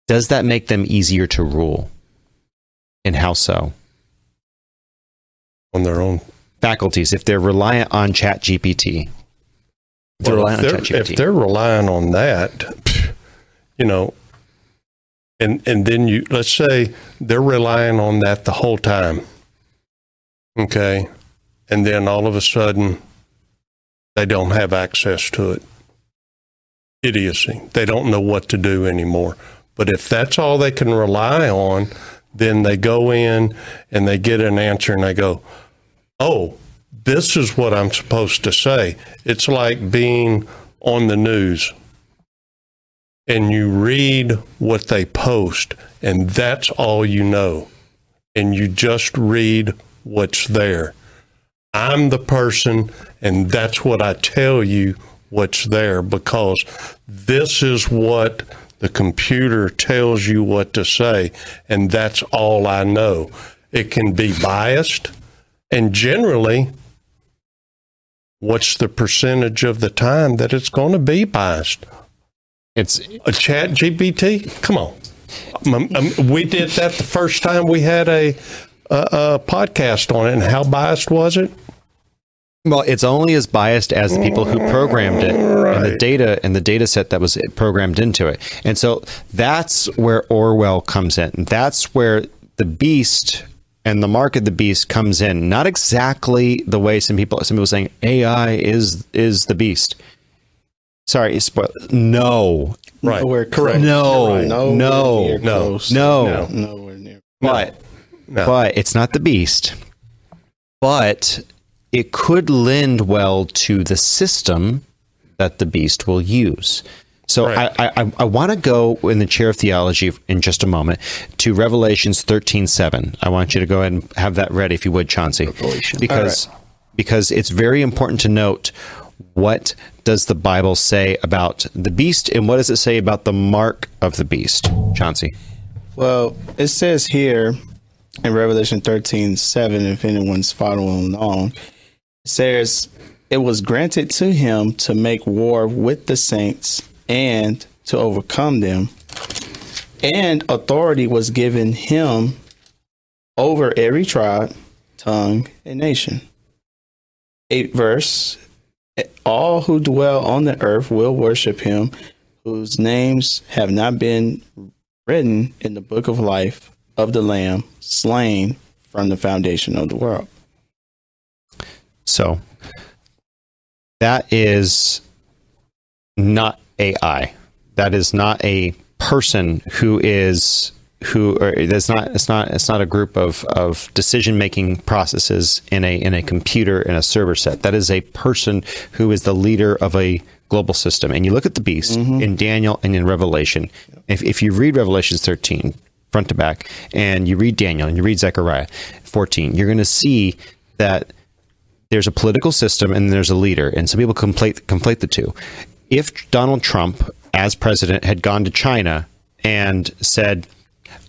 does that make them easier to rule? And how so? On their own faculties, if they're reliant on ChatGPT, Well, if, they're, ChatGPT. if they're relying on that, you know, and and then you let's say they're relying on that the whole time, okay, and then all of a sudden they don't have access to it. Idiocy. They don't know what to do anymore. But if that's all they can rely on, then they go in and they get an answer and they go, oh, this is what I'm supposed to say. It's like being on the news and you read what they post, and that's all you know. And you just read what's there. I'm the person, and that's what I tell you what's there because this is what the computer tells you what to say, and that's all I know. It can be biased, and generally, what's the percentage of the time that it's going to be biased? It's a ChatGPT. Come on. Um, um, we did that the first time we had a, a, a podcast on it, and how biased was it? Well, it's only as biased as the people who programmed it and the data and the data set that was programmed into it. And so that's where Orwell comes in. That's where the beast and the mark of the beast comes in. Not exactly the way some people some people saying AI is is the beast. Sorry, spoil. No. Right. Nowhere correct. No. Right. No. Nowhere No. near. No. Nowhere near. But but it's not the beast. But it could lend well to the system that the beast will use. So I, I, I want to go in the chair of theology in just a moment to Revelations thirteen seven. I want you to go ahead and have that ready, if you would, Chauncey, because because it's very important to note what does the Bible say about the beast, and what does it say about the mark of the beast, Chauncey? Well, it says here in Revelation 13 7, if anyone's following along, it says, It was granted to him to make war with the saints and to overcome them. And authority was given him over every tribe, tongue, and nation. Eight verse All who dwell on the earth will worship him, whose names have not been written in the book of life of the Lamb slain from the foundation of the world. So that is not AI. That is not a person who is who or that's not it's not it's not a group of of decision making processes in a in a computer in a server set. That is a person who is the leader of a global system. And you look at the beast mm-hmm. in Daniel and in Revelation. If if you read Revelations 13 front to back and you read Daniel and you read Zechariah 14, you're going to see that there's a political system and there's a leader, and some people conflate conflate the two. If Donald Trump, as president, had gone to China and said,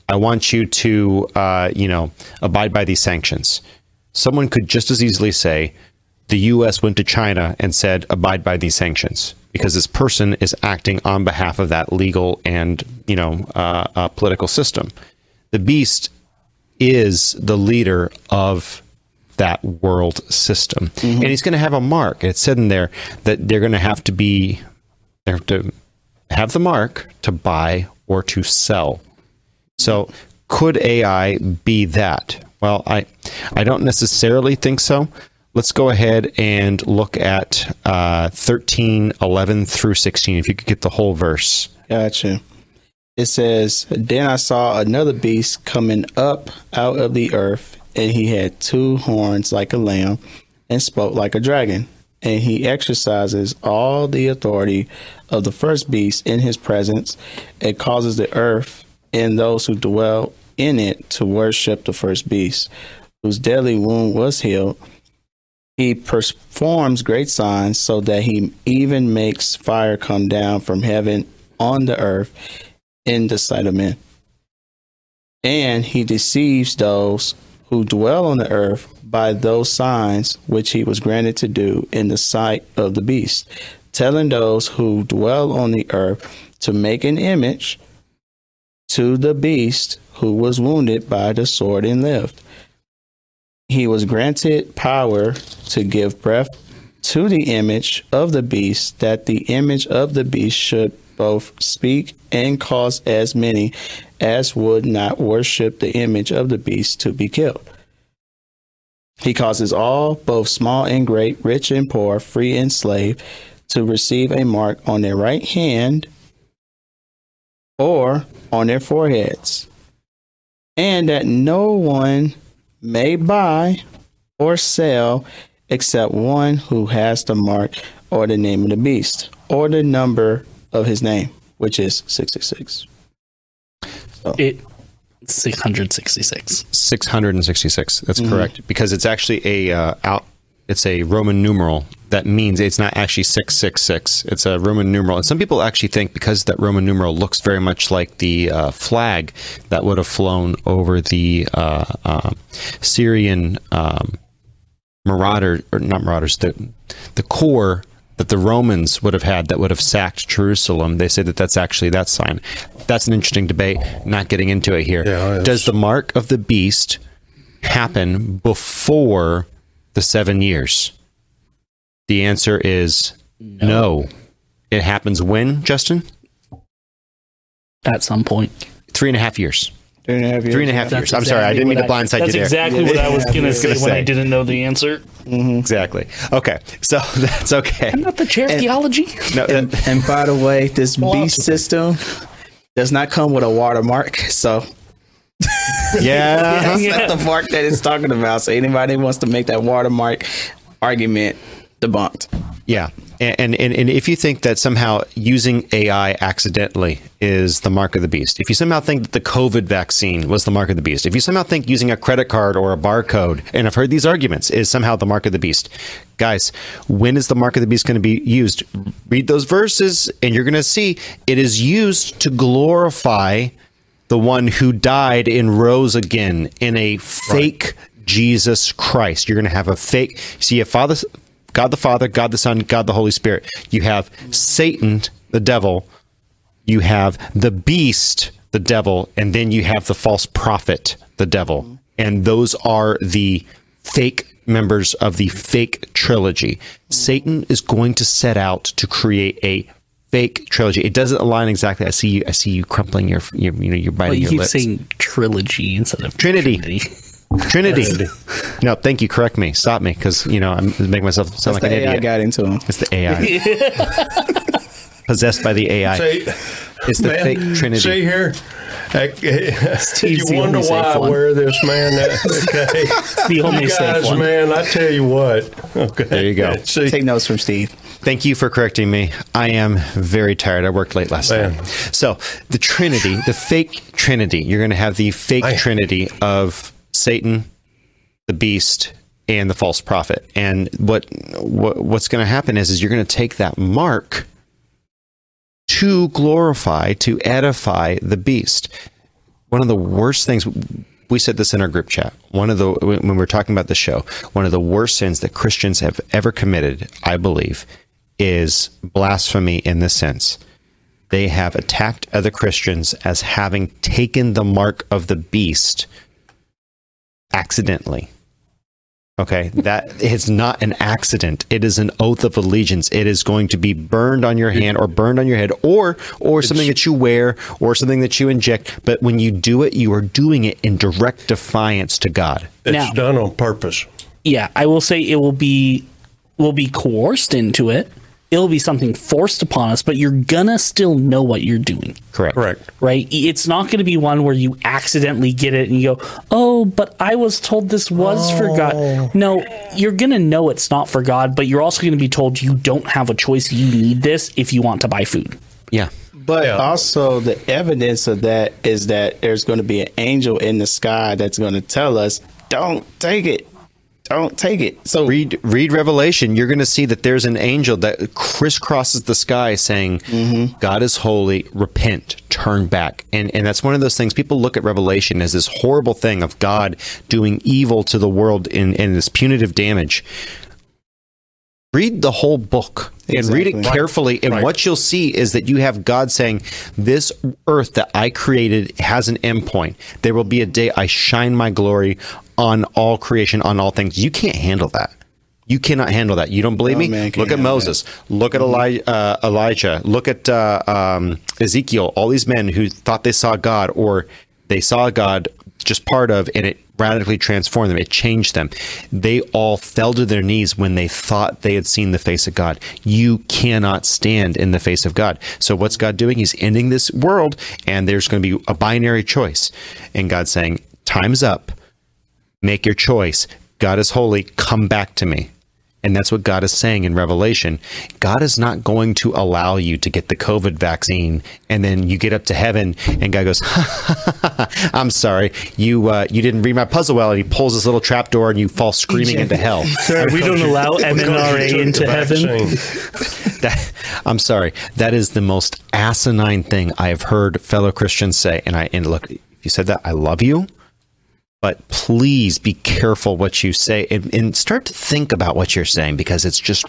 "I want you to, uh, you know, abide by these sanctions," someone could just as easily say, "The U.S. went to China and said, abide by these sanctions," because this person is acting on behalf of that legal and you know uh, uh, political system. The beast is the leader of that world system. And he's going to have a mark. It's said in there that they're going to have to be, they have to have the mark to buy or to sell. So could AI be that? Well, I, I don't necessarily think so. Let's go ahead and look at uh, 13, 11 through 16. If you could get the whole verse. Gotcha. It says, Then I saw another beast coming up out of the earth, and he had two horns like a lamb, and spoke like a dragon. And he exercises all the authority of the first beast in his presence, and causes the earth and those who dwell in it to worship the first beast, whose deadly wound was healed. He performs great signs so that he even makes fire come down from heaven on the earth in the sight of men. And he deceives those who dwell on the earth by those signs which he was granted to do in the sight of the beast, telling those who dwell on the earth to make an image to the beast who was wounded by the sword and lived. He was granted power to give breath to the image of the beast, that the image of the beast should both speak and cause as many as would not worship the image of the beast to be killed. He causes all, both small and great, rich and poor, free and slave, to receive a mark on their right hand or on their foreheads, and that no one may buy or sell except one who has the mark or the name of the beast or the number of his name, which is 666. It 666. 666. That's Mhm. correct because it's actually a uh, out. It's a Roman numeral that means it's not actually 666. It's a Roman numeral. And some people actually think because that Roman numeral looks very much like the uh, flag that would have flown over the uh, uh, Syrian um, marauder or not marauders, the the core that the Romans would have had that would have sacked Jerusalem. They say that that's actually that sign. That's an interesting debate. Not getting into it here. Does the mark of the beast happen before the seven years? The answer is no. It happens when, Justin? At some point. Three and a half years. Three and a half years. Three and a half That's years. I'm sorry, I didn't mean to what I- blindside That's you there. exactly what I was going to say gonna when I say. didn't know the answer. Mm-hmm. Exactly. Okay. So that's okay. I'm not the chair of theology. No, and, uh, and by the way, this beast system does not come with a watermark, so Yeah. that's not the mark that it's talking about. So anybody wants to make that watermark argument debunked. Yeah. And, and and if you think that somehow using AI accidentally is the mark of the beast, if you somehow think that the COVID vaccine was the mark of the beast, if you somehow think using a credit card or a barcode, and I've heard these arguments, is somehow the mark of the beast, guys, when is the mark of the beast going to be used? Read those verses, and you're going to see it is used to glorify the one who died and rose again in a fake Jesus Christ. You're going to have a fake. See, a father, God the Father, God the Son, God the Holy Spirit. You have Satan, the devil. You have the beast, the devil, and then you have the false prophet, the devil. Mm-hmm. And those are the fake members of the fake trilogy. Mm-hmm. Satan is going to set out to create a fake trilogy. It doesn't align exactly. I see you. I see you crumpling your, your you know, you're biting Well, you your keep lips. saying trilogy instead of Trinity. Trinity. Trinity. no, thank you. Correct me. Stop me because you know I'm making myself sound That's like the an AI idiot. got into him. It's the AI possessed by the AI. See, it's the man, fake Trinity. See here, uh, I- you the wonder only why I wear this, man. That- Okay, the only you safe guys, one. man. I tell you what. Okay, There you go. See, Take notes from Steve. Thank you for correcting me. I am very tired. I worked late last oh, Man. night. So the Trinity, the fake Trinity, you're going to have the fake Trinity of Satan, the beast, and the false prophet. And what, what what's going to happen is, is you're going to take that mark to glorify, to edify the beast. One of the worst things we said this in our group chat. One of the when we were talking about the show, one of the worst sins that Christians have ever committed, I believe, is blasphemy in this sense. They have attacked other Christians as having taken the mark of the beast accidentally. Okay, that is not an accident. It is an oath of allegiance. It is going to be burned on your hand or burned on your head or or something that you wear or something that you inject, but when you do it, you are doing it in direct defiance to God. it's Now- done on purpose. Yeah, I will say it will be will be coerced into it. It'll be something forced upon us, but you're gonna still know what you're doing. Correct. Correct. Right? It's not going to be one where you accidentally get it and you go, "Oh, but I was told this was oh. for God." No, you're going to know it's not for God, but you're also going to be told you don't have a choice. You need this if you want to buy food. Yeah. But also, the evidence of that is that there's going to be an angel in the sky that's going to tell us, "Don't take it, don't take it." So read read Revelation. You're going to see that there's an angel that crisscrosses the sky, saying, mm-hmm. "God is holy. Repent, turn back." And and that's one of those things. People look at Revelation as this horrible thing of God doing evil to the world in in this punitive damage. Read the whole book and read it carefully. And Right. what you'll see is that you have God saying, This earth that I created has an endpoint. There will be a day I shine my glory on all creation, on all things. You can't handle that. You cannot handle that. You don't believe No me? Look at Moses. Look at Eli- uh, Elijah. Look at uh, um, Ezekiel. All these men who thought they saw God or they saw God just part of, and it radically transformed them. It changed them. They all fell to their knees when they thought they had seen the face of God. You cannot stand in the face of God. So what's God doing? He's ending this world, and there's going to be a binary choice. And God's saying, "Time's up. Make your choice. God is holy. Come back to me." And that's what God is saying in Revelation. God is not going to allow you to get the COVID vaccine and then you get up to heaven and God goes, I'm sorry, you uh, you didn't read my puzzle well. And he pulls this little trap door and you fall screaming into hell. we don't allow MNRA into heaven. That, I'm sorry. That is the most asinine thing I have heard fellow Christians say. And I and look, if you said that, I love you. But please be careful what you say and, and start to think about what you're saying because it's just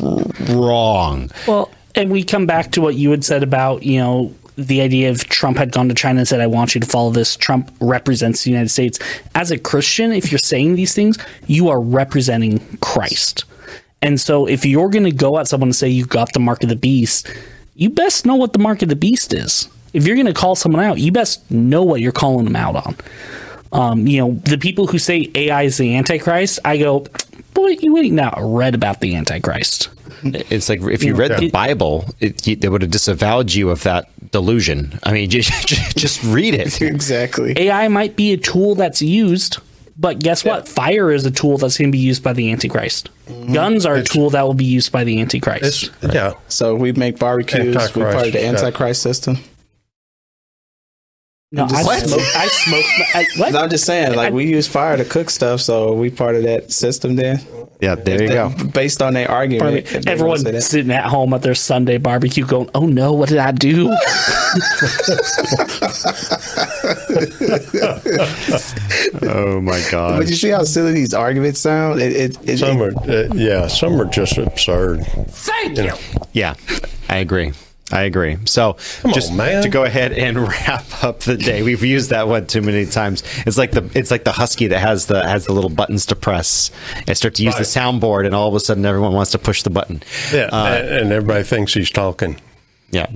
wrong. Well, and we come back to what you had said about, you know, the idea of Trump had gone to China and said, I want you to follow this. Trump represents the United States. As a Christian, if you're saying these things, you are representing Christ. And so if you're going to go at someone and say you got the mark of the beast, you best know what the mark of the beast is. If you're going to call someone out, you best know what you're calling them out on. Um, you know, the people who say AI is the Antichrist, I go, boy, you ain't not read about the Antichrist. It's like if you read the Bible, it, you, they would have disavowed you of that delusion. I mean, just, just read it. exactly. AI might be a tool that's used, But guess what? Fire is a tool that's going to be used by the Antichrist. Guns are a tool that will be used by the Antichrist. Yeah. So we make barbecues. Antichrist, we part of the yeah. Antichrist system. No, I'm just- I smoke. I smoke. I, what? No, I'm just saying, like we use fire to cook stuff, so we part of that system. Then, Yeah, there you go. based on their argument, Barbe- Everyone wanna say that. sitting at home at their Sunday barbecue going, "Oh no, what did I do?" Oh my god. But you see how silly these arguments sound? It, it, it, Some are, uh, yeah, some are just absurd. Thank you. Yeah, I agree. I agree. So, on, just man. to go ahead and wrap up the day, we've used that one too many times. It's like the it's like the husky that has the has the little buttons to press. I start to use the Right. soundboard, and all of a sudden, everyone wants to push the button. Yeah, Uh, and, and everybody thinks he's talking. Yeah.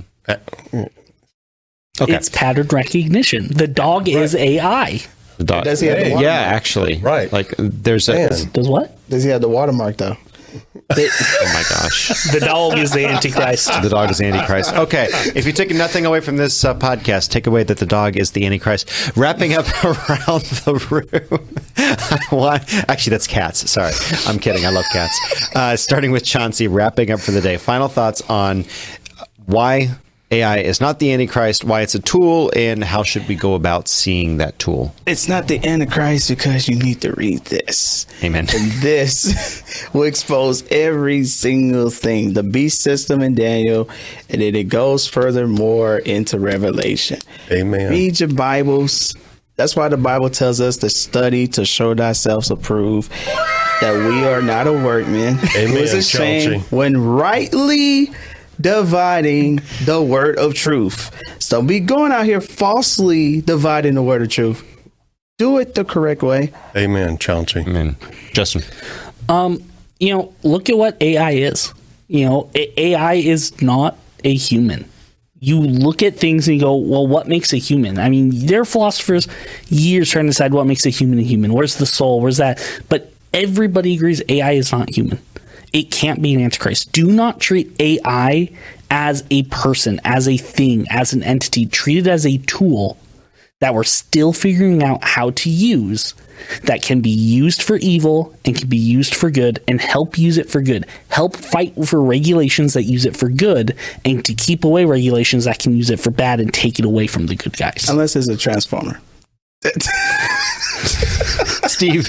Okay. It's pattern recognition. The dog is AI. The dog. Does he have the yeah, actually, right. Like there's a. Man. Does what? Does he have the watermark though? oh my gosh. The dog is the Antichrist. The dog is the Antichrist. Okay, if you're taking nothing away from this uh, podcast, take away that the dog is the Antichrist. Wrapping up around the room. Why? Actually, that's cats. Sorry, I'm kidding. I love cats. Uh, starting with Chauncey, wrapping up for the day. Final thoughts on why AI is not the Antichrist, why it's a tool, and how should we go about seeing that tool? It's not the Antichrist because you need to read this. Amen. And this will expose every single thing, the beast system in Daniel, and then it goes furthermore into Revelation. Amen. Read your Bibles. That's why the Bible tells us to study to show thyself approved, that we are not a workman. Amen, It's a shame when rightly dividing the word of truth. So don't be going out here falsely dividing the word of truth. Do it the correct way. Amen, Chauncey. Amen. Justin. Um, you know, look at what AI is. You know, A- AI is not a human. You look at things and you go, well, what makes a human? I mean, there are philosophers years trying to decide what makes a human a human. Where's the soul? Where's that? But everybody agrees AI is not human. It can't be an antichrist. Do not treat AI as a person, as a thing, as an entity. Treat it as a tool that we're still figuring out how to use that can be used for evil and can be used for good and help use it for good. Help fight for regulations that use it for good and to keep away regulations that can use it for bad and take it away from the good guys. Unless it's a transformer. Steve.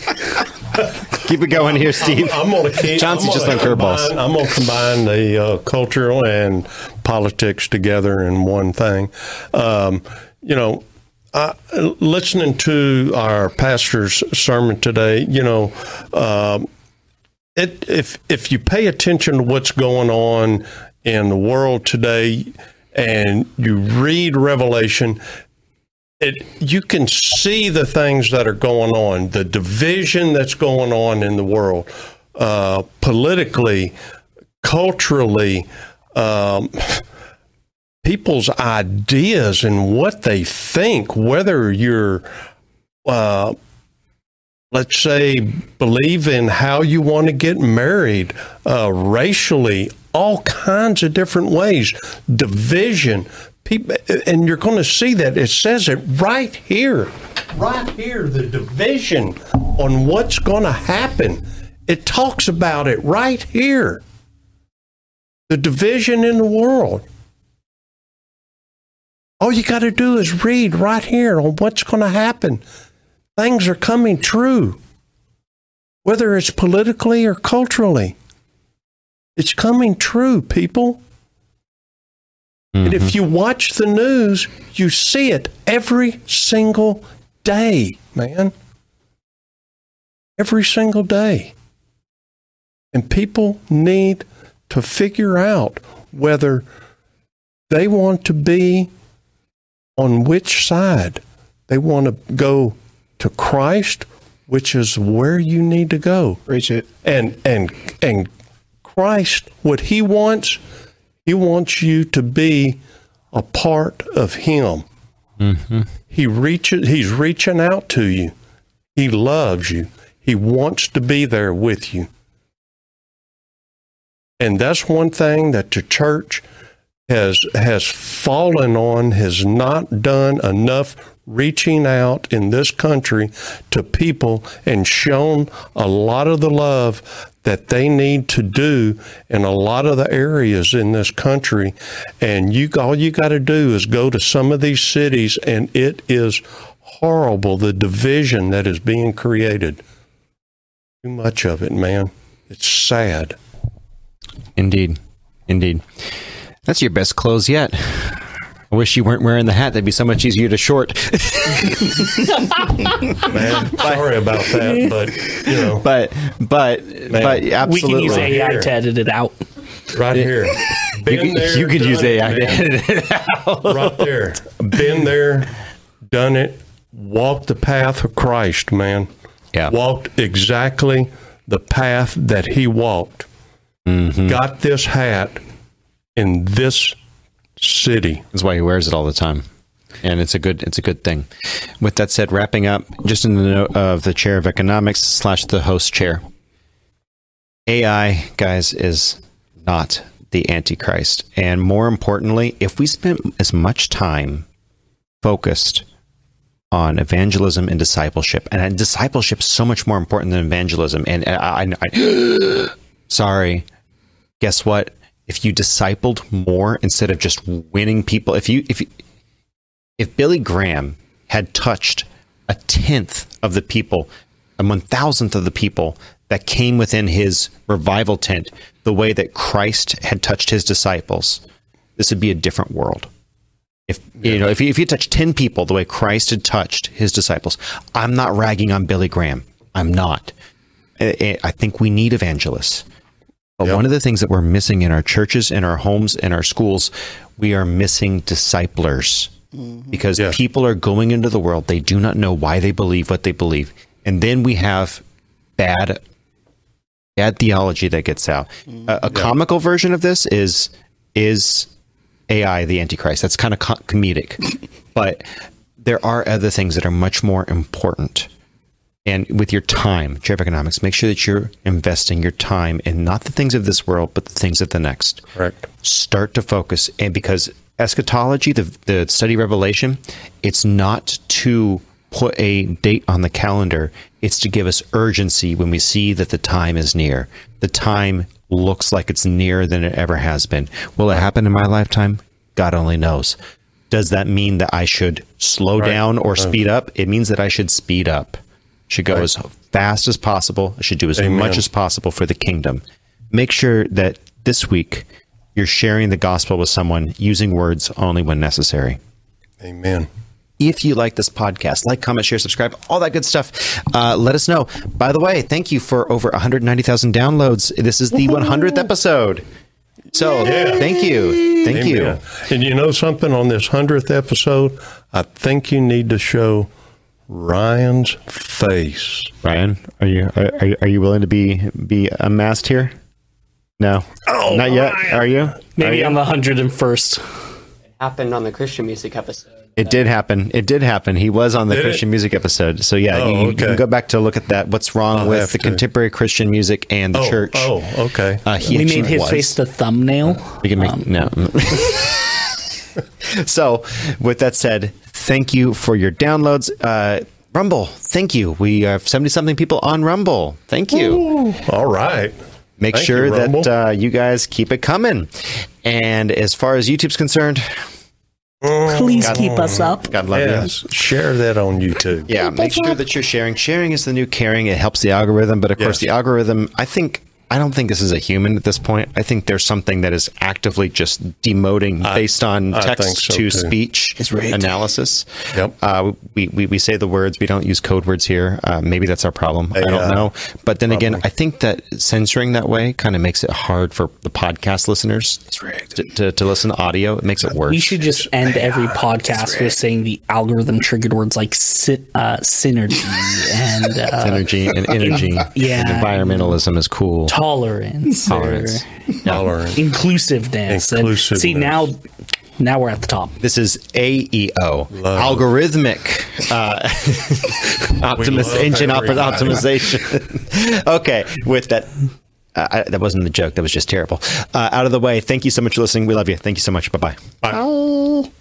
Keep it going here, Steve. I'm, I'm gonna keep. Chauncey just on curveballs. combine- I'm going to combine the uh, cultural and politics together in one thing. Um, you know, I, listening to our pastor's sermon today, you know, um, it, if if you pay attention to what's going on in the world today, and you read Revelation, it you can see the things that are going on, the division that's going on in the world, uh, politically, culturally, um, people's ideas and what they think, whether you're, uh, let's say, believe in how you want to get married, uh, racially, all kinds of different ways, division. People, and you're going to see that it says it right here, right here, the division on what's going to happen. It talks about it right here. The division in the world. All you got to do is read right here on what's going to happen. Things are coming true, whether it's politically or culturally. It's coming true, people. And if mm-hmm. you watch the news, you see it every single day, man. Every single day. And people need to figure out whether they want to be on which side. They want to go to Christ, which is where you need to go. Reach it. And and and Christ, what he wants, he wants you to be a part of him. Mm-hmm. He reaches he's reaching out to you. He loves you. He wants to be there with you. And that's one thing that the church has has fallen on, has not done enough reaching out in this country to people and shown a lot of the love that they need to do in a lot of the areas in this country. And you all you got to do is go to some of these cities, and it is horrible the division that is being created. Too much of it, man. It's sad. Indeed. Indeed. That's your best clothes yet. I wish you weren't wearing the hat. That'd be so much easier to short. Man, sorry about that, but you know, but but but absolutely, We can use AI to edit it out. right here. You Been could, there, you could done use it, AI to edit it out. right there. Been there, done it, walked the path of Christ, man. Yeah. Walked exactly the path that he walked. Mm-hmm. Got this hat in this city. That's why he wears it all the time, and it's a good it's a good thing. With that said, wrapping up, just in the note of the chair of economics slash the host chair, AI guys is not the antichrist, and more importantly, if we spent as much time focused on evangelism and discipleship, and discipleship is so much more important than evangelism, and uh, I, I, I sorry, guess what? If you discipled more instead of just winning people, if you if you, if Billy Graham had touched a tenth of the people, a one thousandth of the people that came within his revival tent, the way that Christ had touched his disciples, this would be a different world. If you know, if you, if you touched ten people the way Christ had touched his disciples, I'm not ragging on Billy Graham. I'm not. I, I think we need evangelists. But one of the things that we're missing in our churches, in our homes, in our schools, we are missing disciplers mm-hmm. because people are going into the world. They do not know why they believe what they believe. And then we have bad bad theology that gets out. A, a mm-hmm. comical version of this is is AI the Antichrist. That's kind of co- comedic, but there are other things that are much more important. And with your time, chair of economics, make sure that you're investing your time in not the things of this world, but the things of the next. Correct. Start to focus, and because eschatology, the the study of Revelation, it's not to put a date on the calendar. It's to give us urgency when we see that the time is near. The time looks like it's nearer than it ever has been. Will it happen in my lifetime? God only knows. Does that mean that I should slow Right. down or Right. speed up? It means that I should speed up. Should go Right. as fast as possible. I should do as Amen. much as possible for the kingdom. Make sure that this week you're sharing the gospel with someone using words only when necessary. Amen. If you like this podcast, like, comment, share, subscribe, all that good stuff, uh, let us know. By the way, thank you for over 190,000 downloads. This is the 100th episode. So thank you. Thank you. And you know something on this hundredth episode, I think you need to show Ryan's face. Ryan, are you are, are you- willing to be be unmasked here? No, Oh, not yet. Are you? Maybe Are on the hundred and first. It happened on the Christian music episode. It did happen. It did happen. He was on the Did it? Christian music episode. So yeah, Oh, you, you can go back to look at that. What's wrong I'll with the to. contemporary Christian music and the Oh, church? oh, okay. Uh, he we made his was. face the thumbnail. We can make no. so, with that said, thank you for your downloads. Uh, Rumble, thank you. We have seventy something people on Rumble. Thank you. All right. Make Thank sure you, that uh, you guys keep it coming. And as far as YouTube's concerned, Please God- keep us up. God love Yes. you. Share that on YouTube. Yeah, make sure that you're sharing. Sharing is the new caring. It helps the algorithm, but of course, the algorithm. I think I don't think this is a human at this point. I think there's something that is actively just demoting I- based on I text so to too. speech analysis. Yep. Uh, we, we we say the words. We don't use code words here. Uh, maybe that's our problem. I don't know. But then again, I think that censoring that way kind of makes it hard for the podcast listeners to, to, to listen to audio. It makes it worse. We should just end every podcast with saying the algorithm triggered words like sy- uh, synergy and uh, Synergy and energy. Yeah. And environmentalism is cool. Tolerance, Tolerance. or Tolerant. inclusiveness. And see now, now we're at the top. This is AEO, algorithmic uh, optimis- engine op- optimization. okay, with that. Uh, I, that wasn't a joke. That was just terrible. Uh, out of the way. Thank you so much for listening. We love you. Thank you so much. Bye bye. Bye.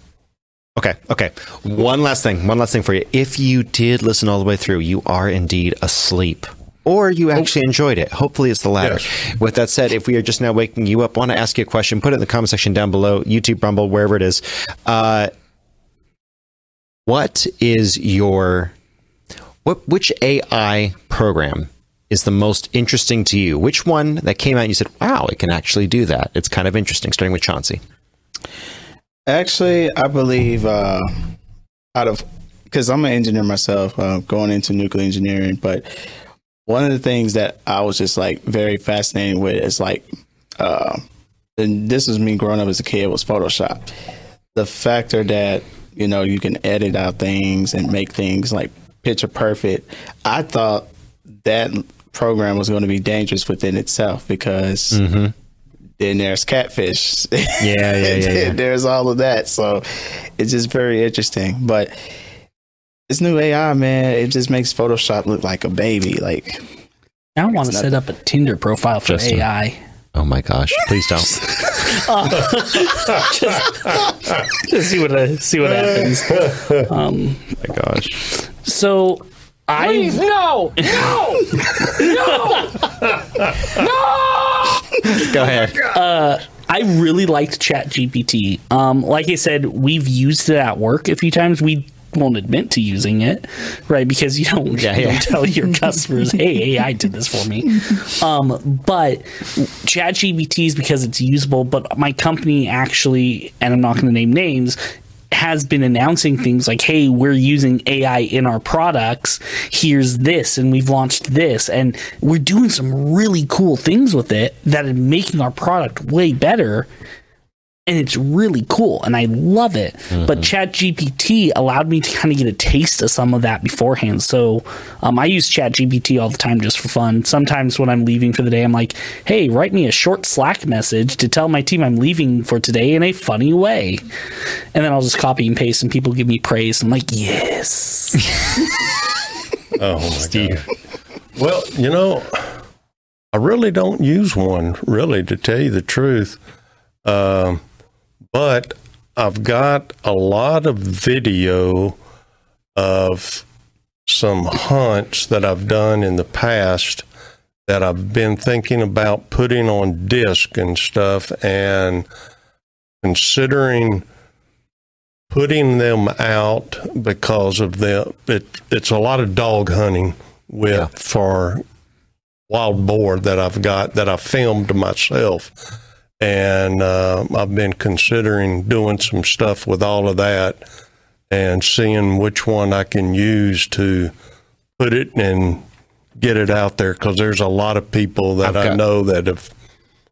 Okay, okay. One last thing. One last thing for you. If you did listen all the way through, you are indeed asleep. Or you actually enjoyed it. Hopefully, it's the latter. With that said, if we are just now waking you up, want to ask you a question, put it in the comment section down below, YouTube, Rumble, wherever it is. Uh, what is your what? Which AI program is the most interesting to you? Which one that came out and you said, "Wow, it can actually do that"? It's kind of interesting. Starting with Chauncey. Actually, I believe uh, out of because I'm an engineer myself, uh, going into nuclear engineering. But one of the things that I was just like very fascinated with is like, uh, and this was me growing up as a kid was Photoshop. The factor that you know you can edit out things and make things like picture perfect. I thought that program was going to be dangerous within itself because Mm-hmm. then there's catfish. Yeah, yeah, yeah, yeah. there's all of that. So it's just very interesting. But this new AI, man, it just makes Photoshop look like a baby. Like I want to set up a Tinder profile for Justin. AI. Oh my gosh! Please don't. just, just see what uh, see what happens. Um, my gosh. So I Please, no, no, no, no. Go ahead. Uh, I really liked ChatGPT. Um, like I said, we've used it at work a few times. We won't admit to using it, right? Because you don't, Yeah, you yeah. don't tell your customers, "Hey, AI did this for me." Um, but ChatGPT is because it's usable. But my company actually, and I'm not going to name names. Has been announcing things like, "Hey, we're using AI in our products. Here's this, and we've launched this, and we're doing some really cool things with it that are making our product way better." And it's really cool and I love it. But ChatGPT allowed me to kind of get a taste of some of that beforehand. So um, I use ChatGPT all the time just for fun. Sometimes when I'm leaving for the day, I'm like, hey, write me a short Slack message to tell my team I'm leaving for today in a funny way. And then I'll just copy and paste and people give me praise. I'm like, yes. Oh my god. Well, you know, I really don't use one, really, to tell you the truth. Um, but I've got a lot of video of some hunts that I've done in the past that I've been thinking about putting on disc and stuff and considering putting them out because of the it it's a lot of dog hunting with for wild boar that I've got that I filmed myself and uh, I've been considering doing some stuff with all of that and seeing which one I can use to put it and get it out there because there's a lot of people that I've I know that have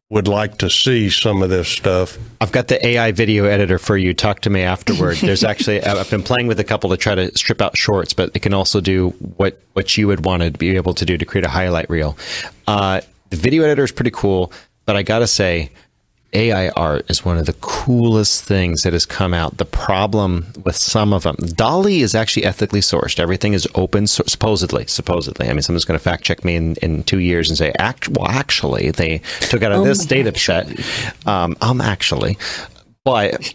would like to see some of this stuff. I've got the AI video editor for you. Talk to me afterward. There's actually I've been playing with a couple to try to strip out shorts, but it can also do what what you would want to be able to do to create a highlight reel. Uh, the video editor is pretty cool, but I gotta say, AI art is one of the coolest things that has come out. The problem with some of them, DALL-E is actually ethically sourced. Everything is open, so, supposedly. Supposedly, I mean, someone's going to fact check me in, in two years and say, "Act well, actually, they took out of Um, this data set." Um, um, actually, but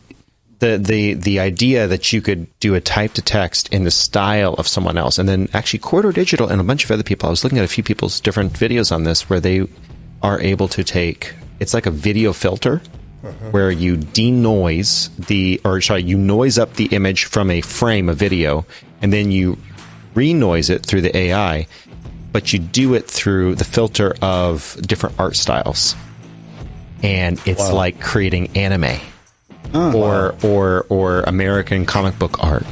the the the idea that you could do a type to text in the style of someone else, and then actually Corridor Digital and a bunch of other people. I was looking at a few people's different videos on this where they are able to take. It's like a video filter where you denoise the, or sorry, you noise up the image from a frame of video, and then you renoise it through the AI, but you do it through the filter of different art styles, and it's Wow. like creating anime ah. or or or American comic book art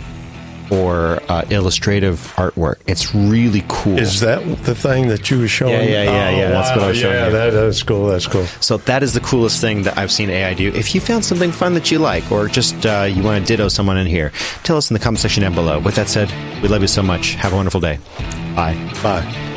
or uh, illustrative artwork. It's really cool. Is that the thing that you were showing? Yeah, yeah, yeah, yeah. That's what I was showing Yeah, that, that's cool. That's cool. So that is the coolest thing that I've seen AI do. If you found something fun that you like, or just uh, you want to ditto someone in here, tell us in the comment section down below. With that said, we love you so much. Have a wonderful day. Bye. Bye.